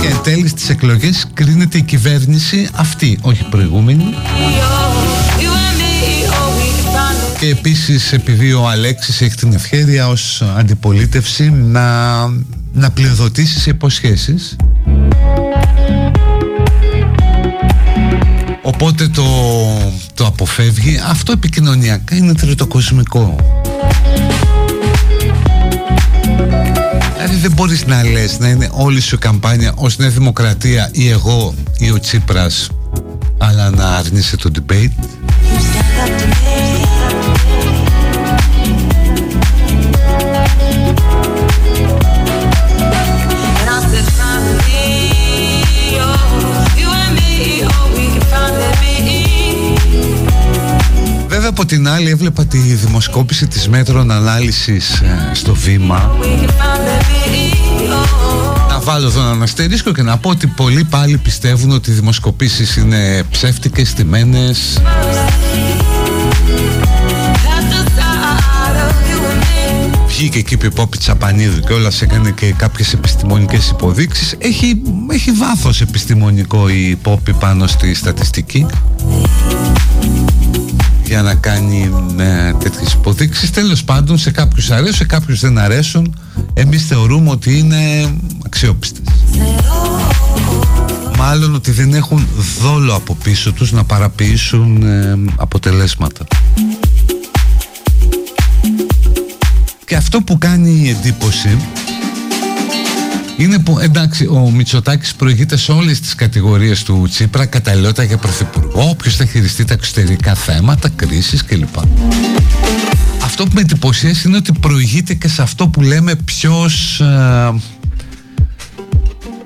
Και εν τέλει στις εκλογές κρίνεται η κυβέρνηση αυτή, όχι η προηγούμενη. You and me, oh, we can find Και επίσης επειδή ο Αλέξης έχει την ευχαίρεια ως αντιπολίτευση να, να πλειοδοτήσει σε υποσχέσεις. Οπότε το, το αποφεύγει. Αυτό επικοινωνιακά είναι τριτοκοσμικό. Δηλαδή δεν μπορείς να λες να είναι όλη σου η καμπάνια ως Νέα Δημοκρατία ή εγώ ή ο Τσίπρας αλλά να αρνείσαι το debate. Βέβαια από την άλλη έβλεπα τη δημοσκόπηση της μέτρων ανάλυσης ε, στο βήμα We can finally be. Oh, Να βάλω εδώ έναν αστερίσκο και να πω ότι πολλοί πάλι πιστεύουν ότι οι δημοσκοπήσεις είναι ψεύτικες, στημένες at the side of you and me. Βγήκε εκεί η Πόπη Τσαπανίδου και όλας έκανε και κάποιες επιστημονικές υποδείξεις έχει, έχει βάθος επιστημονικό η Πόπη πάνω στη στατιστική για να κάνει ε, τέτοιες υποδείξεις. Τέλος πάντων σε κάποιους αρέσουν, σε κάποιους δεν αρέσουν. Εμείς θεωρούμε ότι είναι αξιόπιστες. Μάλλον ότι δεν έχουν δόλο από πίσω τους να παραποιήσουν ε, αποτελέσματα. Και αυτό που κάνει εντύπωση είναι που εντάξει ο Μητσοτάκης προηγείται σε όλες τις κατηγορίες του Τσίπρα καταλληλότητα για πρωθυπουργό, ποιος θα χειριστεί τα εξωτερικά θέματα, κρίσεις κλπ. Αυτό που με εντυπωσίασε είναι ότι προηγείται και σε αυτό που λέμε ποιος, ε,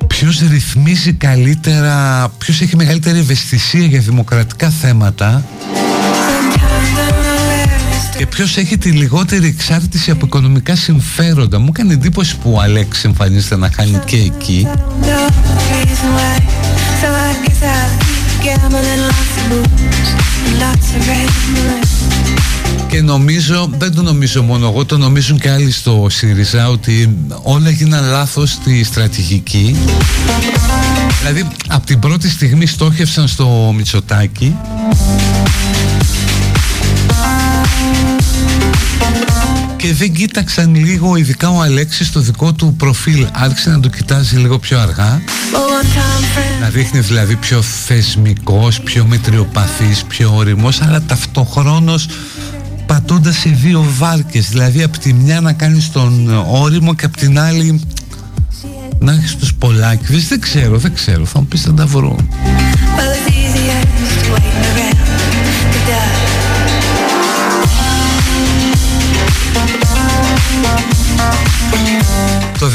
ποιος ρυθμίζει καλύτερα, ποιος έχει μεγαλύτερη ευαισθησία για δημοκρατικά θέματα και ποιος έχει τη λιγότερη εξάρτηση από οικονομικά συμφέροντα; Μου έκανε εντύπωση που ο Αλέξης εμφανίζεται να κάνει και εκεί. Και νομίζω, δεν το νομίζω μόνο εγώ, το νομίζουν και άλλοι στο ΣΥΡΙΖΑ ότι όλα έγιναν λάθος στη στρατηγική. Δηλαδή, από την πρώτη στιγμή στόχευσαν στο Μητσοτάκι και δεν κοίταξαν λίγο ειδικά ο Αλέξης το δικό του προφίλ. Άρχισε να το κοιτάζει λίγο πιο αργά. Να δείχνει δηλαδή πιο θεσμικός πιο μετριοπαθής πιο όριμος αλλά ταυτοχρόνως πατώντας σε δύο βάρκες. Δηλαδή από τη μια να κάνεις τον όριμο και από την άλλη να έχεις τους πολλάκιδες. Δεν ξέρω δεν ξέρω. Θα μου πεις θα τα βρω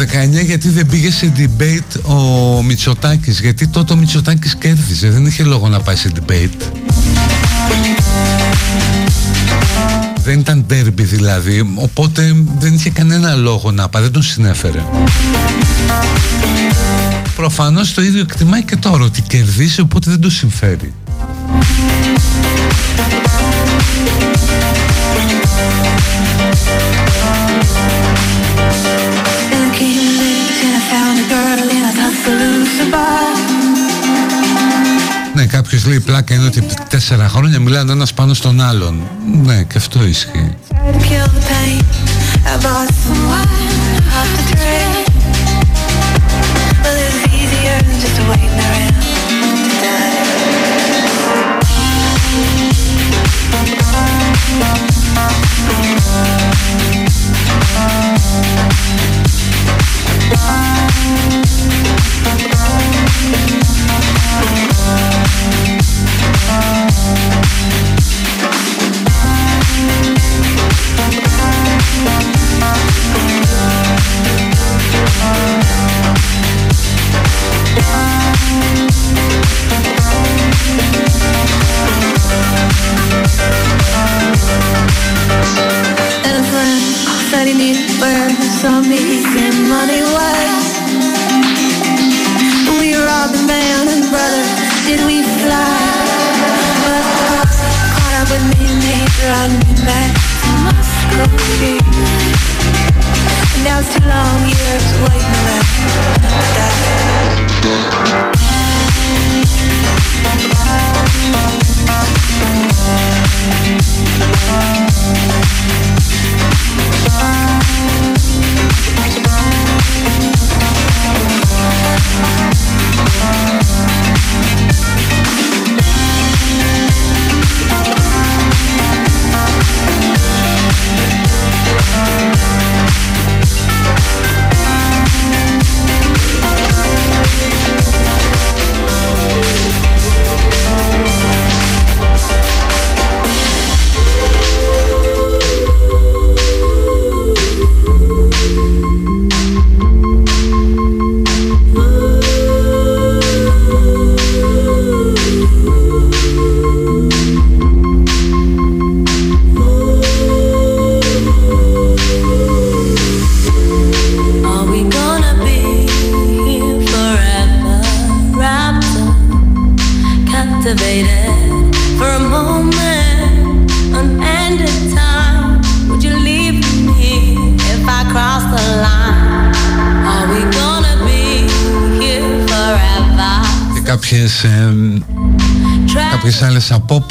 19 γιατί δεν πήγε σε debate ο Μητσοτάκης Γιατί τότε ο Μητσοτάκης κέρδιζε Δεν είχε λόγο να πάει σε debate. Δεν ήταν derby δηλαδή Οπότε δεν είχε κανένα λόγο να πάει Δεν τον συνέφερε. Προφανώς το ίδιο εκτιμάει και τώρα Ότι κερδίσει οπότε δεν το συμφέρει κάποιος λέει πλάκα είναι ότι τέσσερα χρόνια μιλάνε ένας πάνω στον άλλον. Ναι, και αυτό ισχύει.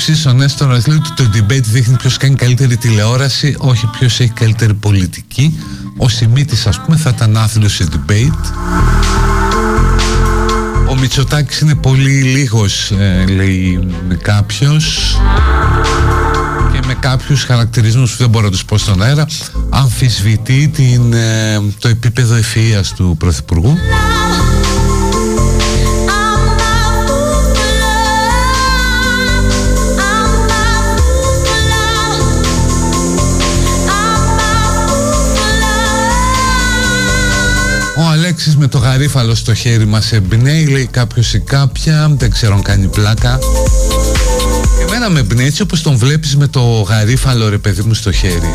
Απόψεις ο Νέστορας λέει ότι το debate δείχνει ποιος κάνει καλύτερη τηλεόραση όχι ποιος έχει καλύτερη πολιτική. Ο Σιμίτης ας πούμε θα ήταν άθλος σε debate. Ο Μητσοτάκης είναι πολύ λίγος ε, λέει κάποιος και με κάποιους χαρακτηρισμούς που δεν μπορώ να τους πω στον αέρα αμφισβητεί την, ε, το επίπεδο ευφυΐας του Πρωθυπουργού Αλέξης με το γαρίφαλο στο χέρι μας εμπνέει Λέει κάποιος ή κάποια Δεν ξέρω αν κάνει πλάκα. Εμένα με εμπνέει έτσι όπως τον βλέπεις με το γαρίφαλο ρε παιδί μου στο χέρι.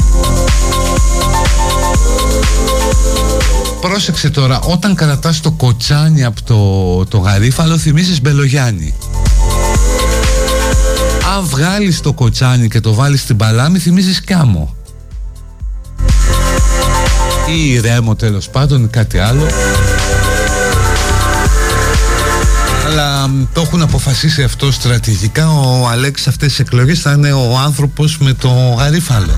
Πρόσεξε τώρα Όταν κρατάς το κοτσάνι από το, το γαρίφαλο Θυμίζεις Μπελογιάννη. Αν βγάλεις το κοτσάνι και το βάλεις στην παλάμη Θυμίζεις Κάμο ή ρέμο τέλος πάντων ή κάτι άλλο αλλά το έχουν αποφασίσει αυτό στρατηγικά. Ο Αλέξης αυτές τις εκλογές θα είναι ο άνθρωπος με το γαρίφαλο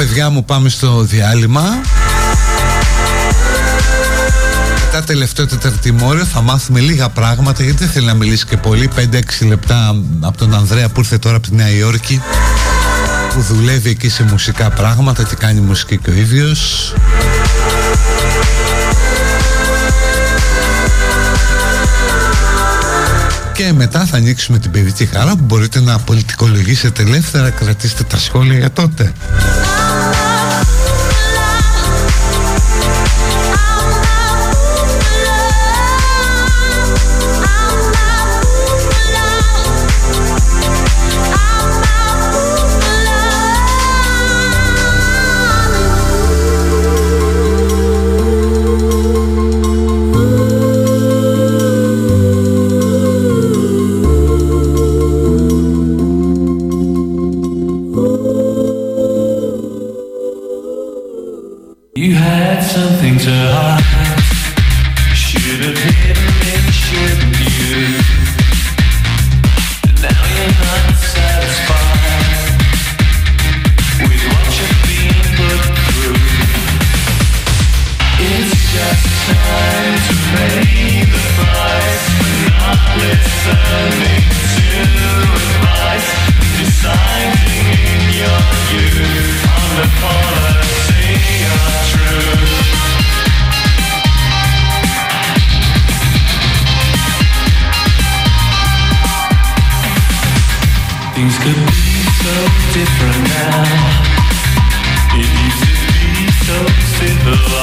παιδιά μου πάμε στο διάλειμμα. Μετά τελευταίο τεταρτημόριο θα μάθουμε λίγα πράγματα γιατί δεν θέλει να μιλήσει και πολύ. 5-6 λεπτά από τον Ανδρέα που ήρθε τώρα από τη Νέα Υόρκη που δουλεύει εκεί σε μουσικά πράγματα και κάνει μουσική και ο ίδιος. Και μετά θα ανοίξουμε την παιδική χαρά που μπορείτε να πολιτικολογήσετε ελεύθερα κρατήστε τα σχόλια για τότε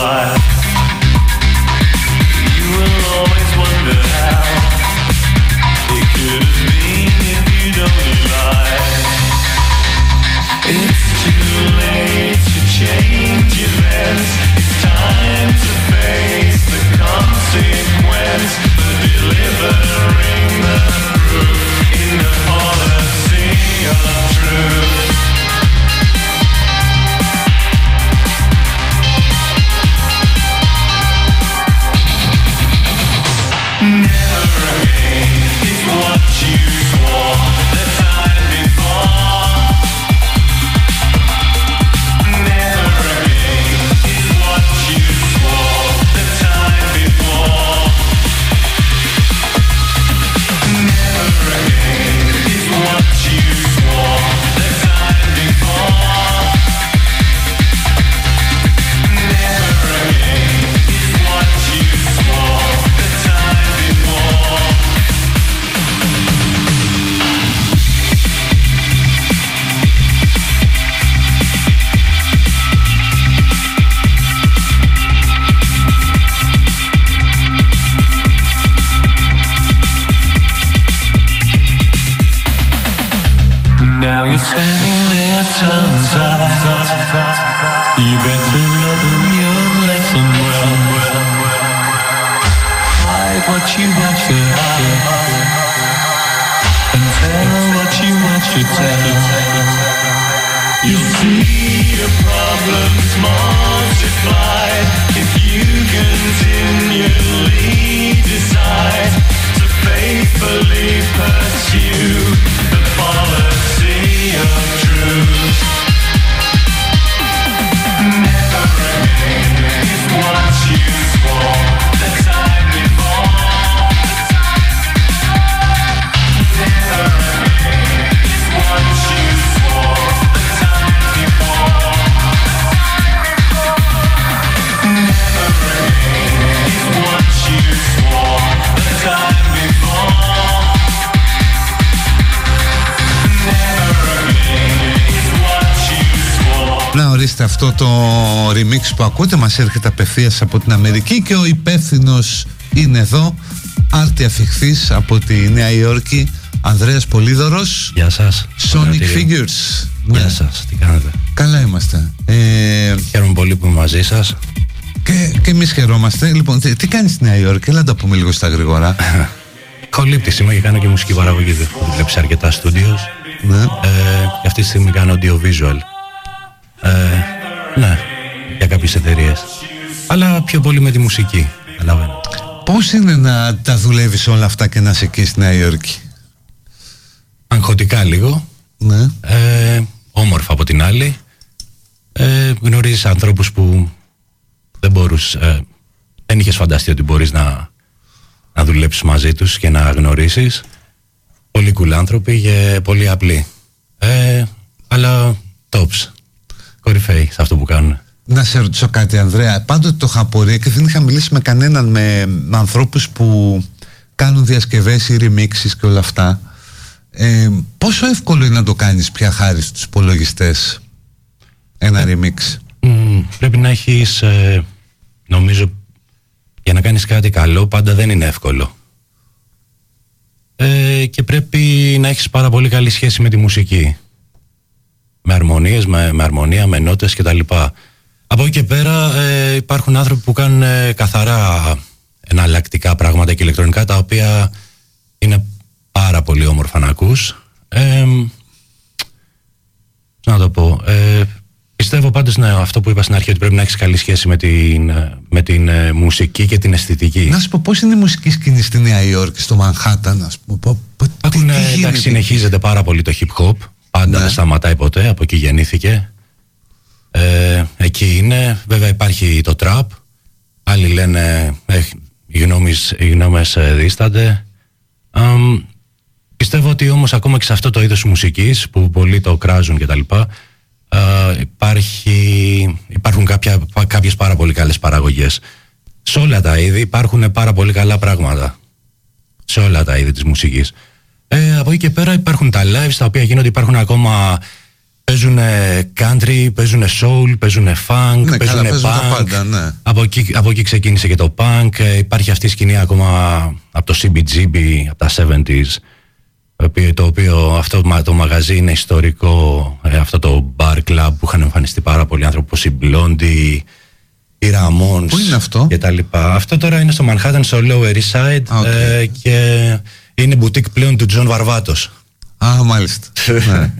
life remix που ακούτε μας έρχεται απευθείας από την Αμερική και ο υπεύθυνος είναι εδώ άρτια φιχθής από τη Νέα Υόρκη Ανδρέας Πολύδωρος Γεια σας. Sonic Συγχαρητήρια. Figures Γεια Ναι. σας, τι κάνετε. Καλά είμαστε ε, Χαίρομαι πολύ που είμαι μαζί σας. και, και εμείς χαιρόμαστε Λοιπόν, τι, τι κάνεις στη Νέα Υόρκη, έλα να τα πούμε λίγο στα γρήγορα [laughs] Κολύπτης είμαι και κάνω και μουσική παραγωγή. Έχω δουλέψει σε αρκετά studios. ναι. Ε, και αυτή τη στιγμή κάνω audiovisual. Ε, ναι, για κάποιες εταιρείες. Αλλά πιο πολύ με τη μουσική. Καταλαβαίνω. Πώς είναι να τα δουλεύεις όλα αυτά και να είσαι εκεί στη Νέα Υόρκη; Αγχωτικά λίγο. ναι. Ε, όμορφα από την άλλη. ε, γνωρίζεις ανθρώπους που δεν μπορούς, ε, δεν είχες φανταστεί ότι μπορείς να, να δουλέψεις μαζί τους και να γνωρίσεις. Πολύ cool άνθρωποι και πολύ απλοί. Ε, αλλά tops. Κορυφαίοι σε αυτό που κάνουν. Να σε ρωτήσω κάτι Ανδρέα Πάντοτε το είχα απορία και δεν είχα μιλήσει με κανέναν Με, με ανθρώπους που κάνουν διασκευές ή remixes και όλα αυτά ε, Πόσο εύκολο είναι να το κάνεις πια χάρη στους υπολογιστές Ένα remix; Μμ, πρέπει να έχεις, ε, νομίζω, για να κάνεις κάτι καλό πάντα δεν είναι εύκολο. Ε, και πρέπει να έχεις πάρα πολύ καλή σχέση με τη μουσική. Με αρμονίες, με, με αρμονία, με νότες κτλ. Από εκεί και πέρα ε, υπάρχουν άνθρωποι που κάνουν ε, καθαρά εναλλακτικά πράγματα και ηλεκτρονικά τα οποία είναι πάρα πολύ όμορφα να ακούς. Ε, πώς να το πω. Ε, πιστεύω πάντως ναι, αυτό που είπα στην αρχή ότι πρέπει να έχεις καλή σχέση με την, ε, με την ε, μουσική και την αισθητική. Να σου πω πώς είναι η μουσική σκηνή στη Νέα Υόρκη Στο Μανχάταν ας πούμε; Πο- πο- τι- Έχουν, τι ε, γίνεται εντάξει, συνεχίζεται πάρα πολύ το hip hop. Πάντα Ναι. δεν σταματάει ποτέ. Από εκεί γεννήθηκε. Ε, εκεί είναι. Βέβαια υπάρχει το trap. Άλλοι λένε ε, οι, γνώμες, οι γνώμες ε, δίστανται. Αμ, πιστεύω ότι όμως ακόμα και σε αυτό το είδος μουσικής που πολλοί το κράζουν κτλ. Ε, υπάρχει, υπάρχουν κάποια, πα- κάποιες πάρα πολύ καλές παραγωγές. Σε όλα τα είδη υπάρχουν πάρα πολύ καλά πράγματα σε όλα τα είδη της μουσικής. Ε, από εκεί και πέρα υπάρχουν τα lives τα οποία γίνονται, υπάρχουν ακόμα παίζουν country, παίζουν soul, παίζουν funk, Ναι, καλά, παίζουν παίζουν τα punk. πάντα, ναι. από, εκεί, από εκεί ξεκίνησε και το punk. Ε, υπάρχει αυτή η σκηνή ακόμα από το CBGB, από τα 70s, το οποίο, το οποίο αυτό μα- το μαγαζί είναι ιστορικό, ε, αυτό το bar club που είχαν εμφανιστεί πάρα πολλοί άνθρωποι όπως οι Blondie, οι Ramones Πού είναι αυτό; και τα λοιπά. Αυτό τώρα είναι στο Manhattan, στο Lower East Side Α, οκ. ε, και είναι μπουτίκ πλέον του Τζον Βαρβάτος. Α μάλιστα [laughs] ναι.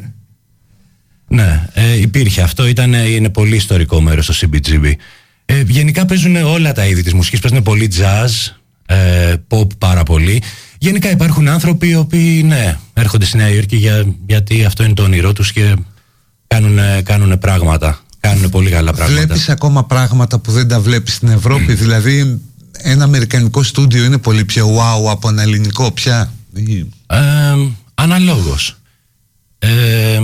Ναι, ε, υπήρχε αυτό, ήταν, ε, είναι πολύ ιστορικό μέρος στο CBGB. Ε, γενικά παίζουν όλα τα είδη της μουσικής, παίζουν πολύ jazz, ε, pop πάρα πολύ. Γενικά υπάρχουν άνθρωποι οι οποίοι, ναι, έρχονται στη Νέα Υόρκη για, γιατί αυτό είναι το όνειρό τους και κάνουν, κάνουν πράγματα, κάνουν πολύ καλά πράγματα. Βλέπεις ακόμα πράγματα που δεν τα βλέπεις στην Ευρώπη; Δηλαδή ένα αμερικανικό στούντιο είναι πολύ πιο wow από ένα ελληνικό πια; Ή- Ε, αναλόγως. Ε,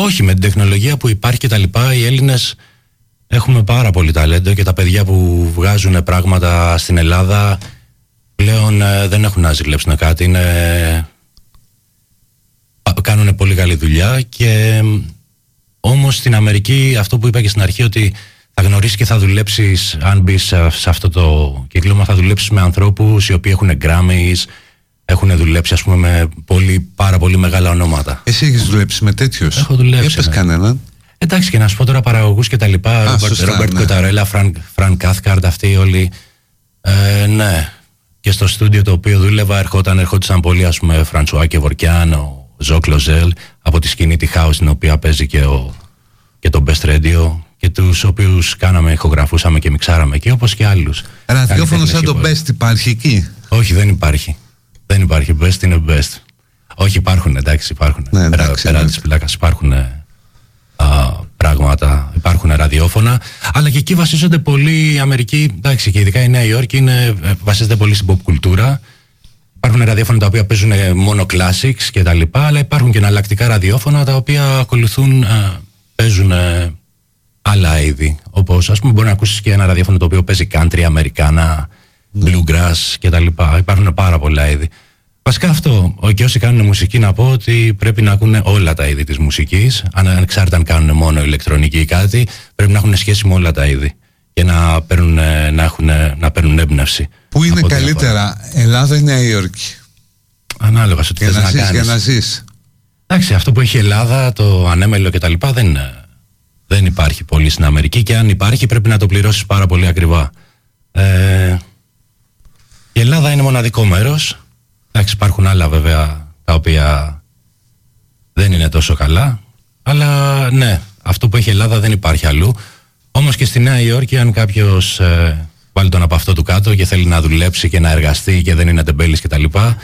όχι, με την τεχνολογία που υπάρχει και τα λοιπά, οι Έλληνες έχουμε πάρα πολύ ταλέντο και τα παιδιά που βγάζουν πράγματα στην Ελλάδα πλέον ε, δεν έχουν να ζηλέψουν κάτι. Είναι, κάνουν πολύ καλή δουλειά και όμως στην Αμερική αυτό που είπα και στην αρχή ότι θα γνωρίσεις και θα δουλέψεις αν μπεις σε, σε αυτό το κύκλωμα θα δουλέψεις με ανθρώπους οι οποίοι έχουν Grammys έχουν δουλέψει ας πούμε με πολύ, πάρα πολύ μεγάλα ονόματα Εσύ έχεις δουλέψει με τέτοιους; Έχω δουλέψει, Έπες ναι. κανέναν; Εντάξει και να σου πω τώρα παραγωγούς και τα λοιπά. Ρόμπερτ, σωστά, Ρόμπερτ ναι. Κοταρέλα, Φρανκ, Φρανκ Κάθκαρντ, αυτοί όλοι. Ε, ναι. Και στο στούντιο το οποίο δούλευα ερχόταν, ερχόντουσαν πολλοί ας πούμε Φραντσουά και Βορκιάν, ο Ζω Κλοζέλ, από τη σκηνή τη House την οποία παίζει και, ο, και το Best Radio και τους οποίους κάναμε, ηχογραφούσαμε και μιξάραμε εκεί όπως και άλλους. Ραδιόφωνο σαν Καλλιτέχνες το και Best υπάρχει εκεί; Όχι, δεν υπάρχει. Δεν υπάρχει. Best είναι best. Όχι, υπάρχουν, εντάξει, υπάρχουν. Ναι, πέρα εντάξει, πέρα ναι. της φυλάκας υπάρχουν ε, α, πράγματα, υπάρχουν ραδιόφωνα. Αλλά και εκεί βασίζονται πολύ η Αμερική, εντάξει, και ειδικά η Νέα Υόρκη είναι, ε, βασίζεται πολύ στην pop κουλτούρα. Υπάρχουν ραδιόφωνα τα οποία παίζουν ε, μόνο classics και τα λοιπά, αλλά υπάρχουν και εναλλακτικά ραδιόφωνα τα οποία ακολουθούν, ε, παίζουν ε, άλλα είδη. Όπως, ας πούμε, μπορεί να ακούσεις και ένα ραδιόφωνο το οποίο παίζει country, αμερικάνα, bluegrass κτλ. Υπάρχουν πάρα πολλά είδη. Βασικά αυτό. Ο- Και όσοι κάνουν μουσική, να πω ότι πρέπει να ακούνε όλα τα είδη της μουσικής. Ανεξάρτητα αν κάνουν μόνο ηλεκτρονική ή κάτι, πρέπει να έχουν σχέση με όλα τα είδη. Και να παίρνουν, ε, να έχουν, να παίρνουν έμπνευση. Πού είναι από διάφορα. καλύτερα Ελλάδα ή Νέα Υόρκη; Ανάλογα σε τι Για θες να να ζεις, κάνεις. για να ζεις Εντάξει, αυτό που έχει η Ελλάδα, το ανέμελο και τα λοιπά δεν, ε, δεν υπάρχει πολύ στην Αμερική και αν υπάρχει πρέπει να το πληρώσεις πάρα πολύ ακριβά. Ε, η Ελλάδα είναι μοναδικό μέρος. Εντάξει, υπάρχουν άλλα βέβαια τα οποία δεν είναι τόσο καλά. Αλλά ναι, αυτό που έχει η Ελλάδα δεν υπάρχει αλλού. Όμως και στη Νέα Υόρκη αν κάποιος ε, βάλει τον από αυτό του κάτω και θέλει να δουλέψει και να εργαστεί και δεν είναι τεμπέλης και τα λοιπά,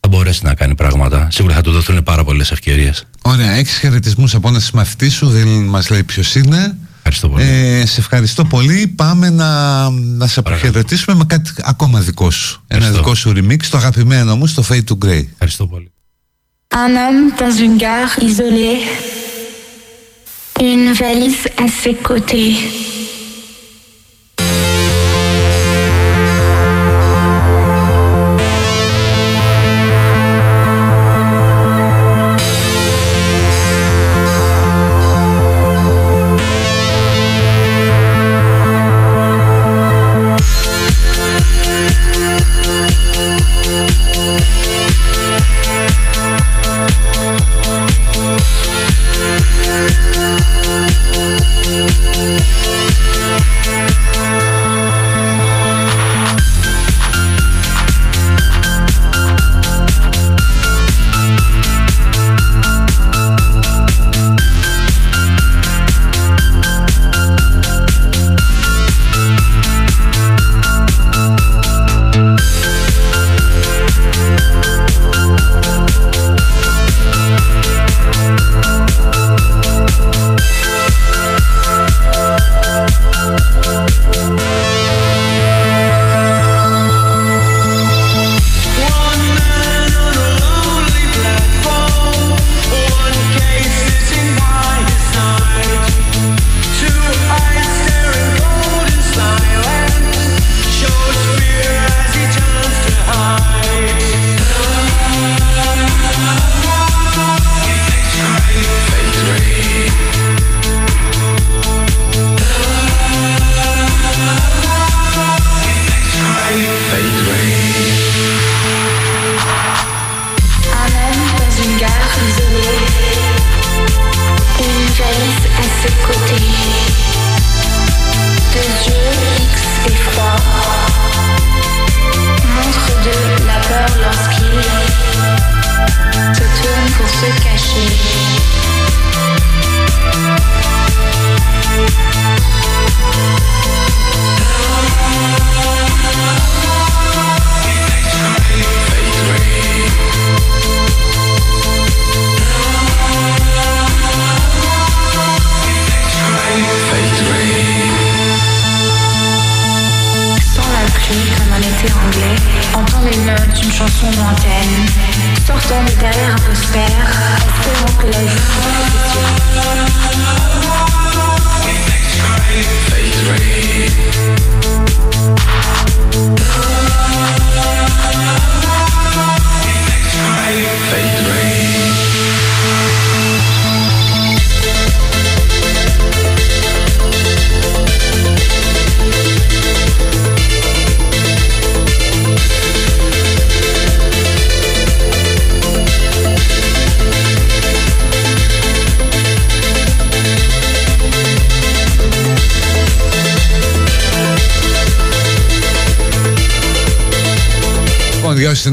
θα μπορέσει να κάνει πράγματα. Σίγουρα θα του δοθούν πάρα πολλές ευκαιρίες. Ωραία, έχεις χαιρετισμούς από ένα συμμαθητή σου, δεν μας λέει ποιος είναι. Ευχαριστώ πολύ. Ε, σε ευχαριστώ πολύ. Πάμε να, να σε αποχαιρετήσουμε με κάτι ακόμα δικό σου. Ένα Ευχαριστώ. δικό σου remix, το αγαπημένο μου, στο Fade to Grey. Ευχαριστώ πολύ. Un homme dans une gare isolée, une valise à ses côtés.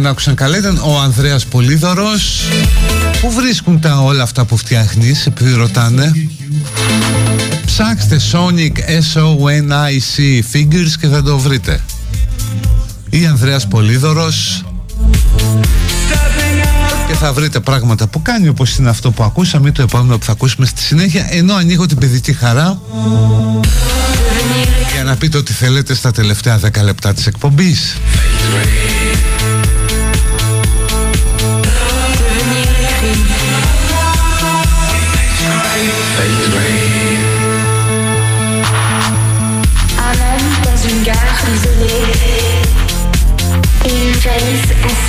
Άκουσαν καλά, ήταν ο Ανδρέας Πολύδωρος. Πού βρίσκουν τα όλα αυτά που φτιάχνεις, επειδή ρωτάνε; Ψάξτε Sonic S-O-N-I-C Figures και θα το βρείτε. Ή Ανδρέας Πολύδωρος και θα βρείτε πράγματα που κάνει όπως είναι αυτό που ακούσαμε ή το επόμενο που θα ακούσουμε στη συνέχεια ενώ ανοίγω την παιδική χαρά για να πείτε ό,τι θέλετε στα τελευταία 10 λεπτά της εκπομπής.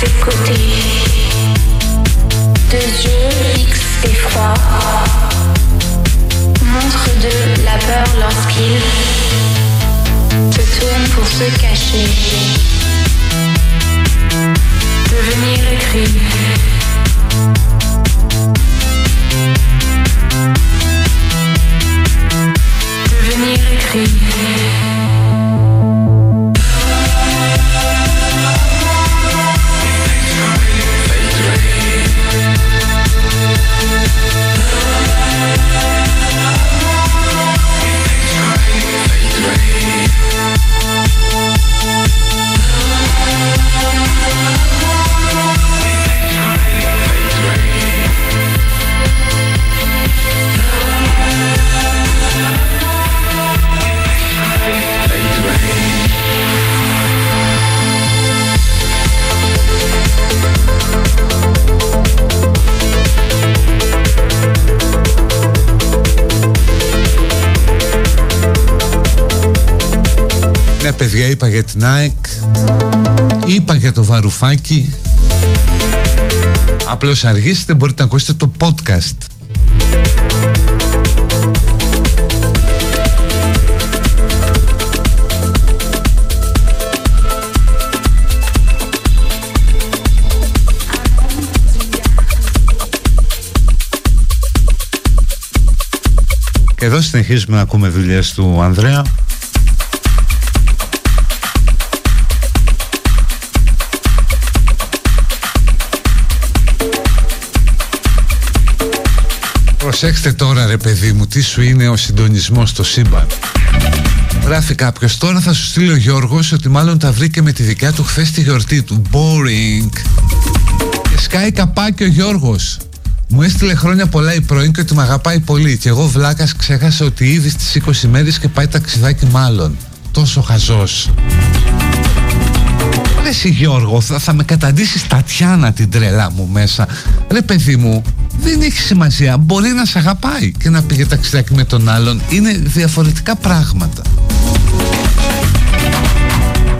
Ses côtés, deux yeux fixes et froids, montre de la peur lorsqu'il se tourne pour se cacher. Devenir écrit. Devenir écrit. Παιδιά είπα για την ΑΕΚ Είπα για το βαρουφάκι. Απλώς αργήσετε μπορείτε να ακούσετε το podcast. Και εδώ συνεχίζουμε να ακούμε δουλειές του Ανδρέα Προσέξτε τώρα ρε παιδί μου τι σου είναι ο συντονισμός στο σύμπαν Γράφει κάποιος τώρα θα σου στείλει ο Γιώργος ότι μάλλον τα βρήκε με τη δικιά του χθες τη γιορτή του Boring Και σκάει καπάκι ο Γιώργος μου έστειλε χρόνια πολλά η πρώην και ότι με αγαπάει πολύ. Και εγώ βλάκας ξέχασα ότι ήδη στις 20 μέρες και πάει ταξιδάκι μάλλον. Τόσο χαζός. Ρε εσύ Γιώργο, θα, θα με καταντήσεις Τατιάνα την τρελά μου μέσα. Ρε παιδί μου, δεν έχει σημασία. Μπορεί να σε αγαπάει και να πήγε ταξιδάκι με τον άλλον. Είναι διαφορετικά πράγματα.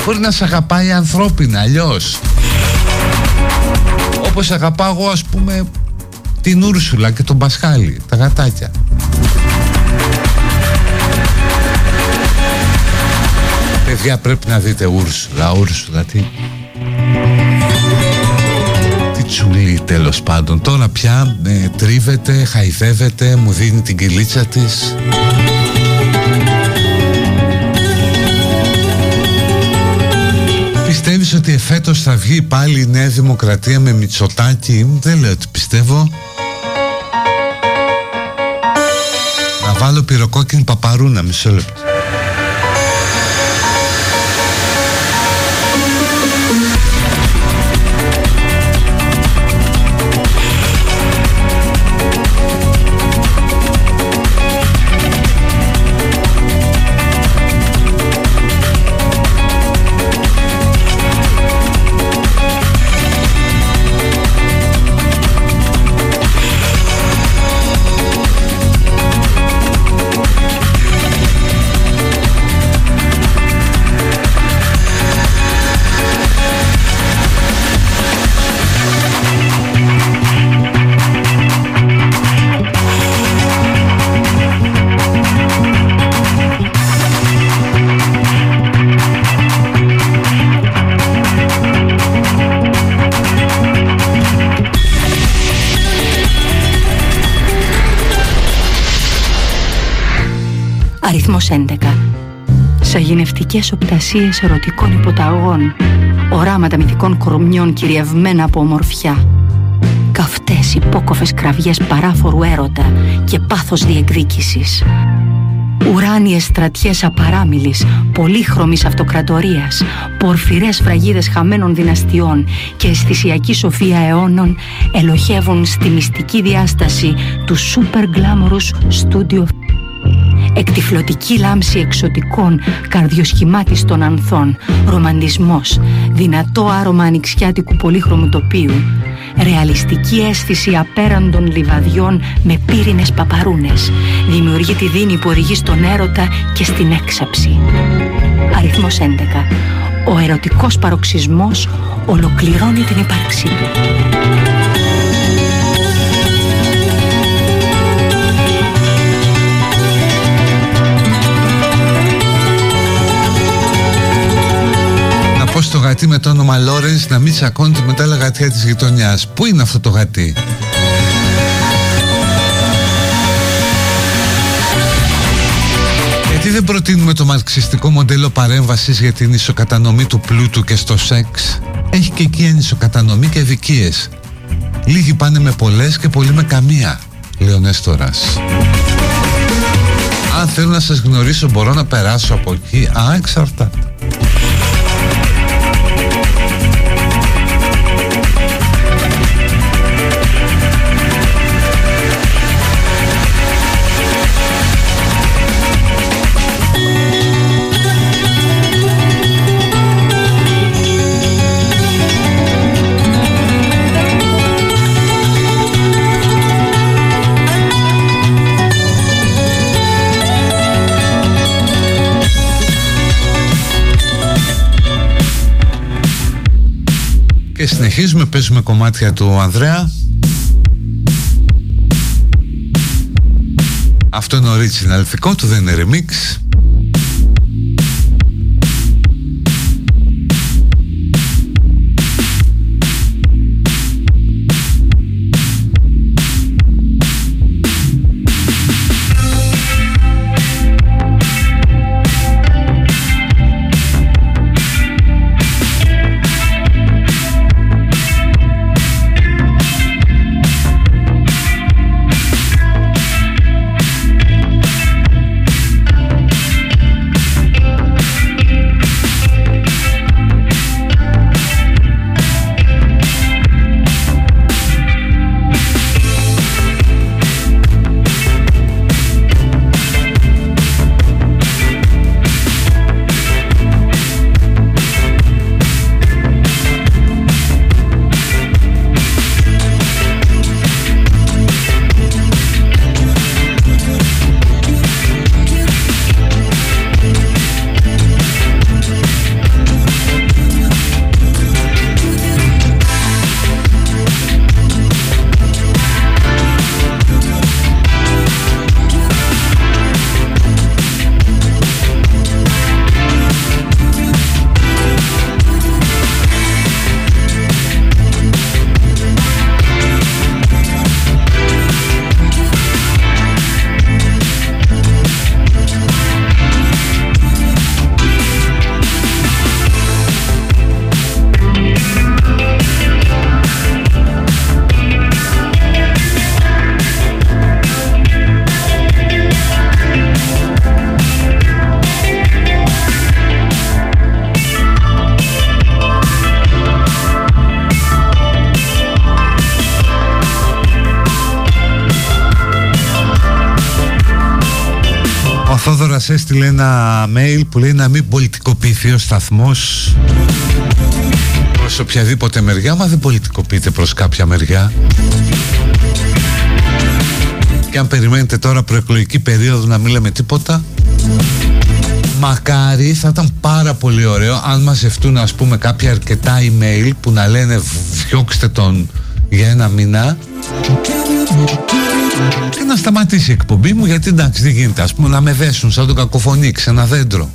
Μπορεί να σε αγαπάει ανθρώπινα, αλλιώς. Όπως αγαπάω εγώ ας πούμε την Ούρσουλα και τον Πασχάλη, τα γατάκια. Παιδιά πρέπει να δείτε Ούρσουλα, Ούρσουλα, τι... Τι τσουλή τέλος πάντων. Τώρα πια ε, τρίβεται, χαϊδεύεται, μου δίνει την κυλίτσα της. Πιστεύεις ότι εφέτος θα βγει πάλι η Νέα Δημοκρατία με Μητσοτάκη; Δεν λέω ότι πιστεύω Να βάλω πυροκόκκινη παπαρούνα μισό λεπτό 11 Σαγηνευτικές οπτασίες ερωτικών υποταγών. Οράματα μυθικών κορμιών κυριευμένα από ομορφιά. Καυτές υπόκοφες κραυγές παράφορου έρωτα και πάθος διεκδίκησης. Ουράνιες στρατιές απαράμιλης, πολύχρωμης αυτοκρατορίας, πορφυρές φραγίδες χαμένων δυναστιών και αισθησιακή σοφία αιώνων ελοχεύουν στη μυστική διάσταση του super glamorous studio εκτιφλωτική λάμψη εξωτικών καρδιοσχημάτιστων ανθών, ρομαντισμός, δυνατό άρωμα ανοιξιάτικου πολύχρωμου τοπίου, ρεαλιστική αίσθηση απέραντων λιβαδιών με πύρινες παπαρούνες, δημιουργεί τη δίνη που οδηγεί στον έρωτα και στην έξαψη. Αριθμός 11. Ο ερωτικός παροξισμός ολοκληρώνει την ύπαρξή του. Γατί με το όνομα Λόρενς να μην τσακώνεται με τα άλλα γατιά της γειτονιάς. Πού είναι αυτό το γατί; Γιατί δεν προτείνουμε το μαρξιστικό μοντέλο παρέμβασης για την ισοκατανομή του πλούτου και στο σεξ; Έχει και εκεί ανισοκατανομή και δικίες. Λίγοι πάνε με πολλές και πολλοί με καμία, λέει ο Νέστορας. Αν θέλω να σας γνωρίσω μπορώ να περάσω από εκεί. Α, εξαρτάται. Και συνεχίζουμε, παίζουμε κομμάτια του Ανδρέα. Αυτό είναι original δικό του, δεν είναι remix ένα mail που λέει να μην πολιτικοποιηθεί ο σταθμός προς οποιαδήποτε μεριά, μα δεν πολιτικοποιείται προς κάποια μεριά. Και αν περιμένετε τώρα προεκλογική περίοδο να μην λέμε τίποτα, μακάρι θα ήταν πάρα πολύ ωραίο αν μαζευτούν ας πούμε κάποια αρκετά email που να λένε διώξτε τον για ένα μήνα και να σταματήσει η εκπομπή μου γιατί εντάξει δεν γίνεται ας πούμε να με δέσουν σαν το κακοφωνήξ ένα δέντρο.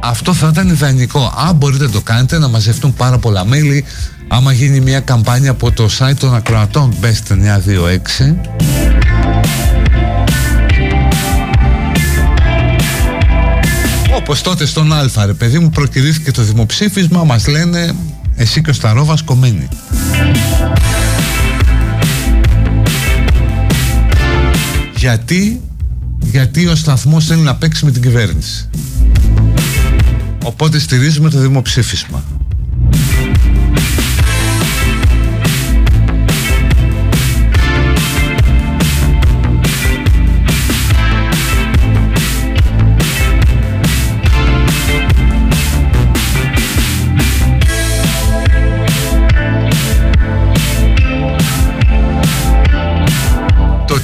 Αυτό θα ήταν ιδανικό. Αν μπορείτε να το κάνετε να μαζευτούν πάρα πολλά μέλη. Άμα γίνει μια καμπάνια από το site των ακροατών Best 926 Όπως τότε στον Α ρε παιδί μου προκυρήθηκε το δημοψήφισμα μας λένε εσύ και ο Σταρόβας κομμένοι Γιατί, γιατί ο σταθμός θέλει να παίξει με την κυβέρνηση. Οπότε στηρίζουμε το δημοψήφισμα.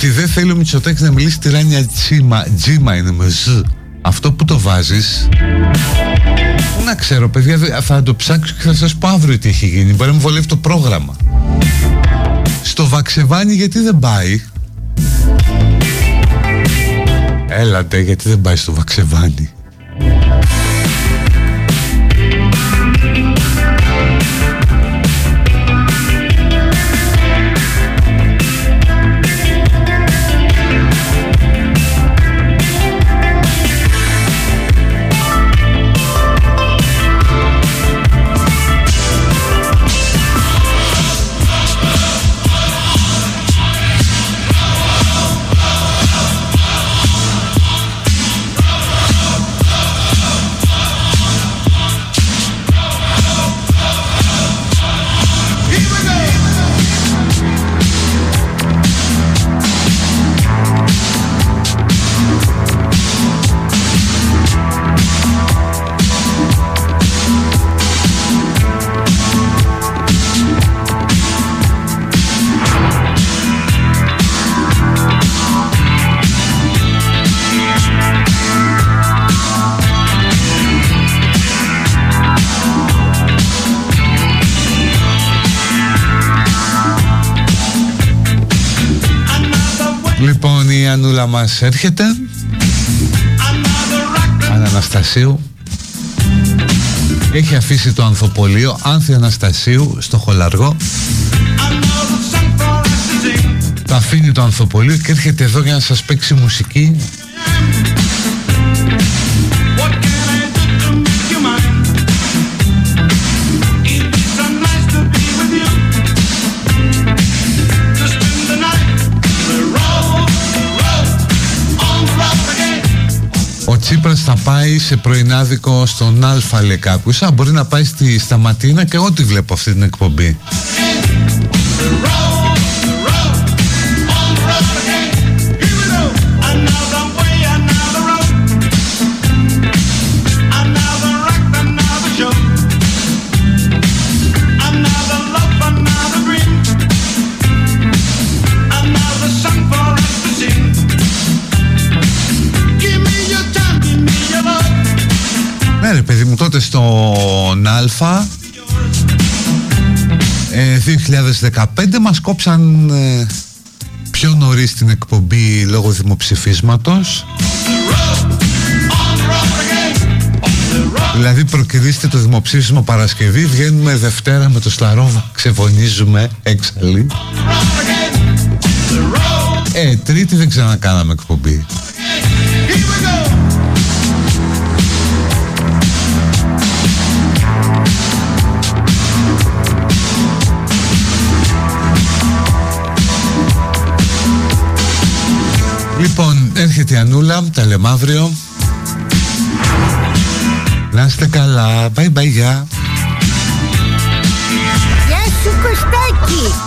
Ότι δεν θέλει ο Μητσοτάκης να μιλήσει τη Ράνια Τζίμα, Τζίμα είναι με ζ. Αυτό που το βάζεις να ξέρω παιδιά θα το ψάξω και θα σας πω αύριο τι έχει γίνει Μπορεί να μου βολεύει το πρόγραμμα Στο Βαξεβάνι γιατί δεν πάει; Έλατε γιατί δεν πάει στο Βαξεβάνι; Ανούλα μας έρχεται. Αναστασίου Έχει αφήσει το ανθοπολείο Άνθη Αναστασίου στο Χολαργό. Το αφήνει το ανθοπολείο και έρχεται εδώ για να σας παίξει μουσική Τσίπρας θα πάει σε πρωινάδικο στον Αλφα λέει κάποιος Α, μπορεί να πάει στη Σταματίνα και ό,τι βλέπω αυτή την εκπομπή Α. Ε, 2015 μας κόψαν ε, πιο νωρίς την εκπομπή λόγω δημοψηφίσματος. Δηλαδή προκυρίστε το δημοψήφισμα Παρασκευή Βγαίνουμε Δευτέρα με το Σλαρόβα Ξεφωνίζουμε έξαλλοι. Ε, Τρίτη δεν ξανακάναμε εκπομπή Λοιπόν, έρχεται η Ανούλα, τα λέμε αύριο. Να είστε καλά, bye bye, γεια. Γεια σου Κωστάκη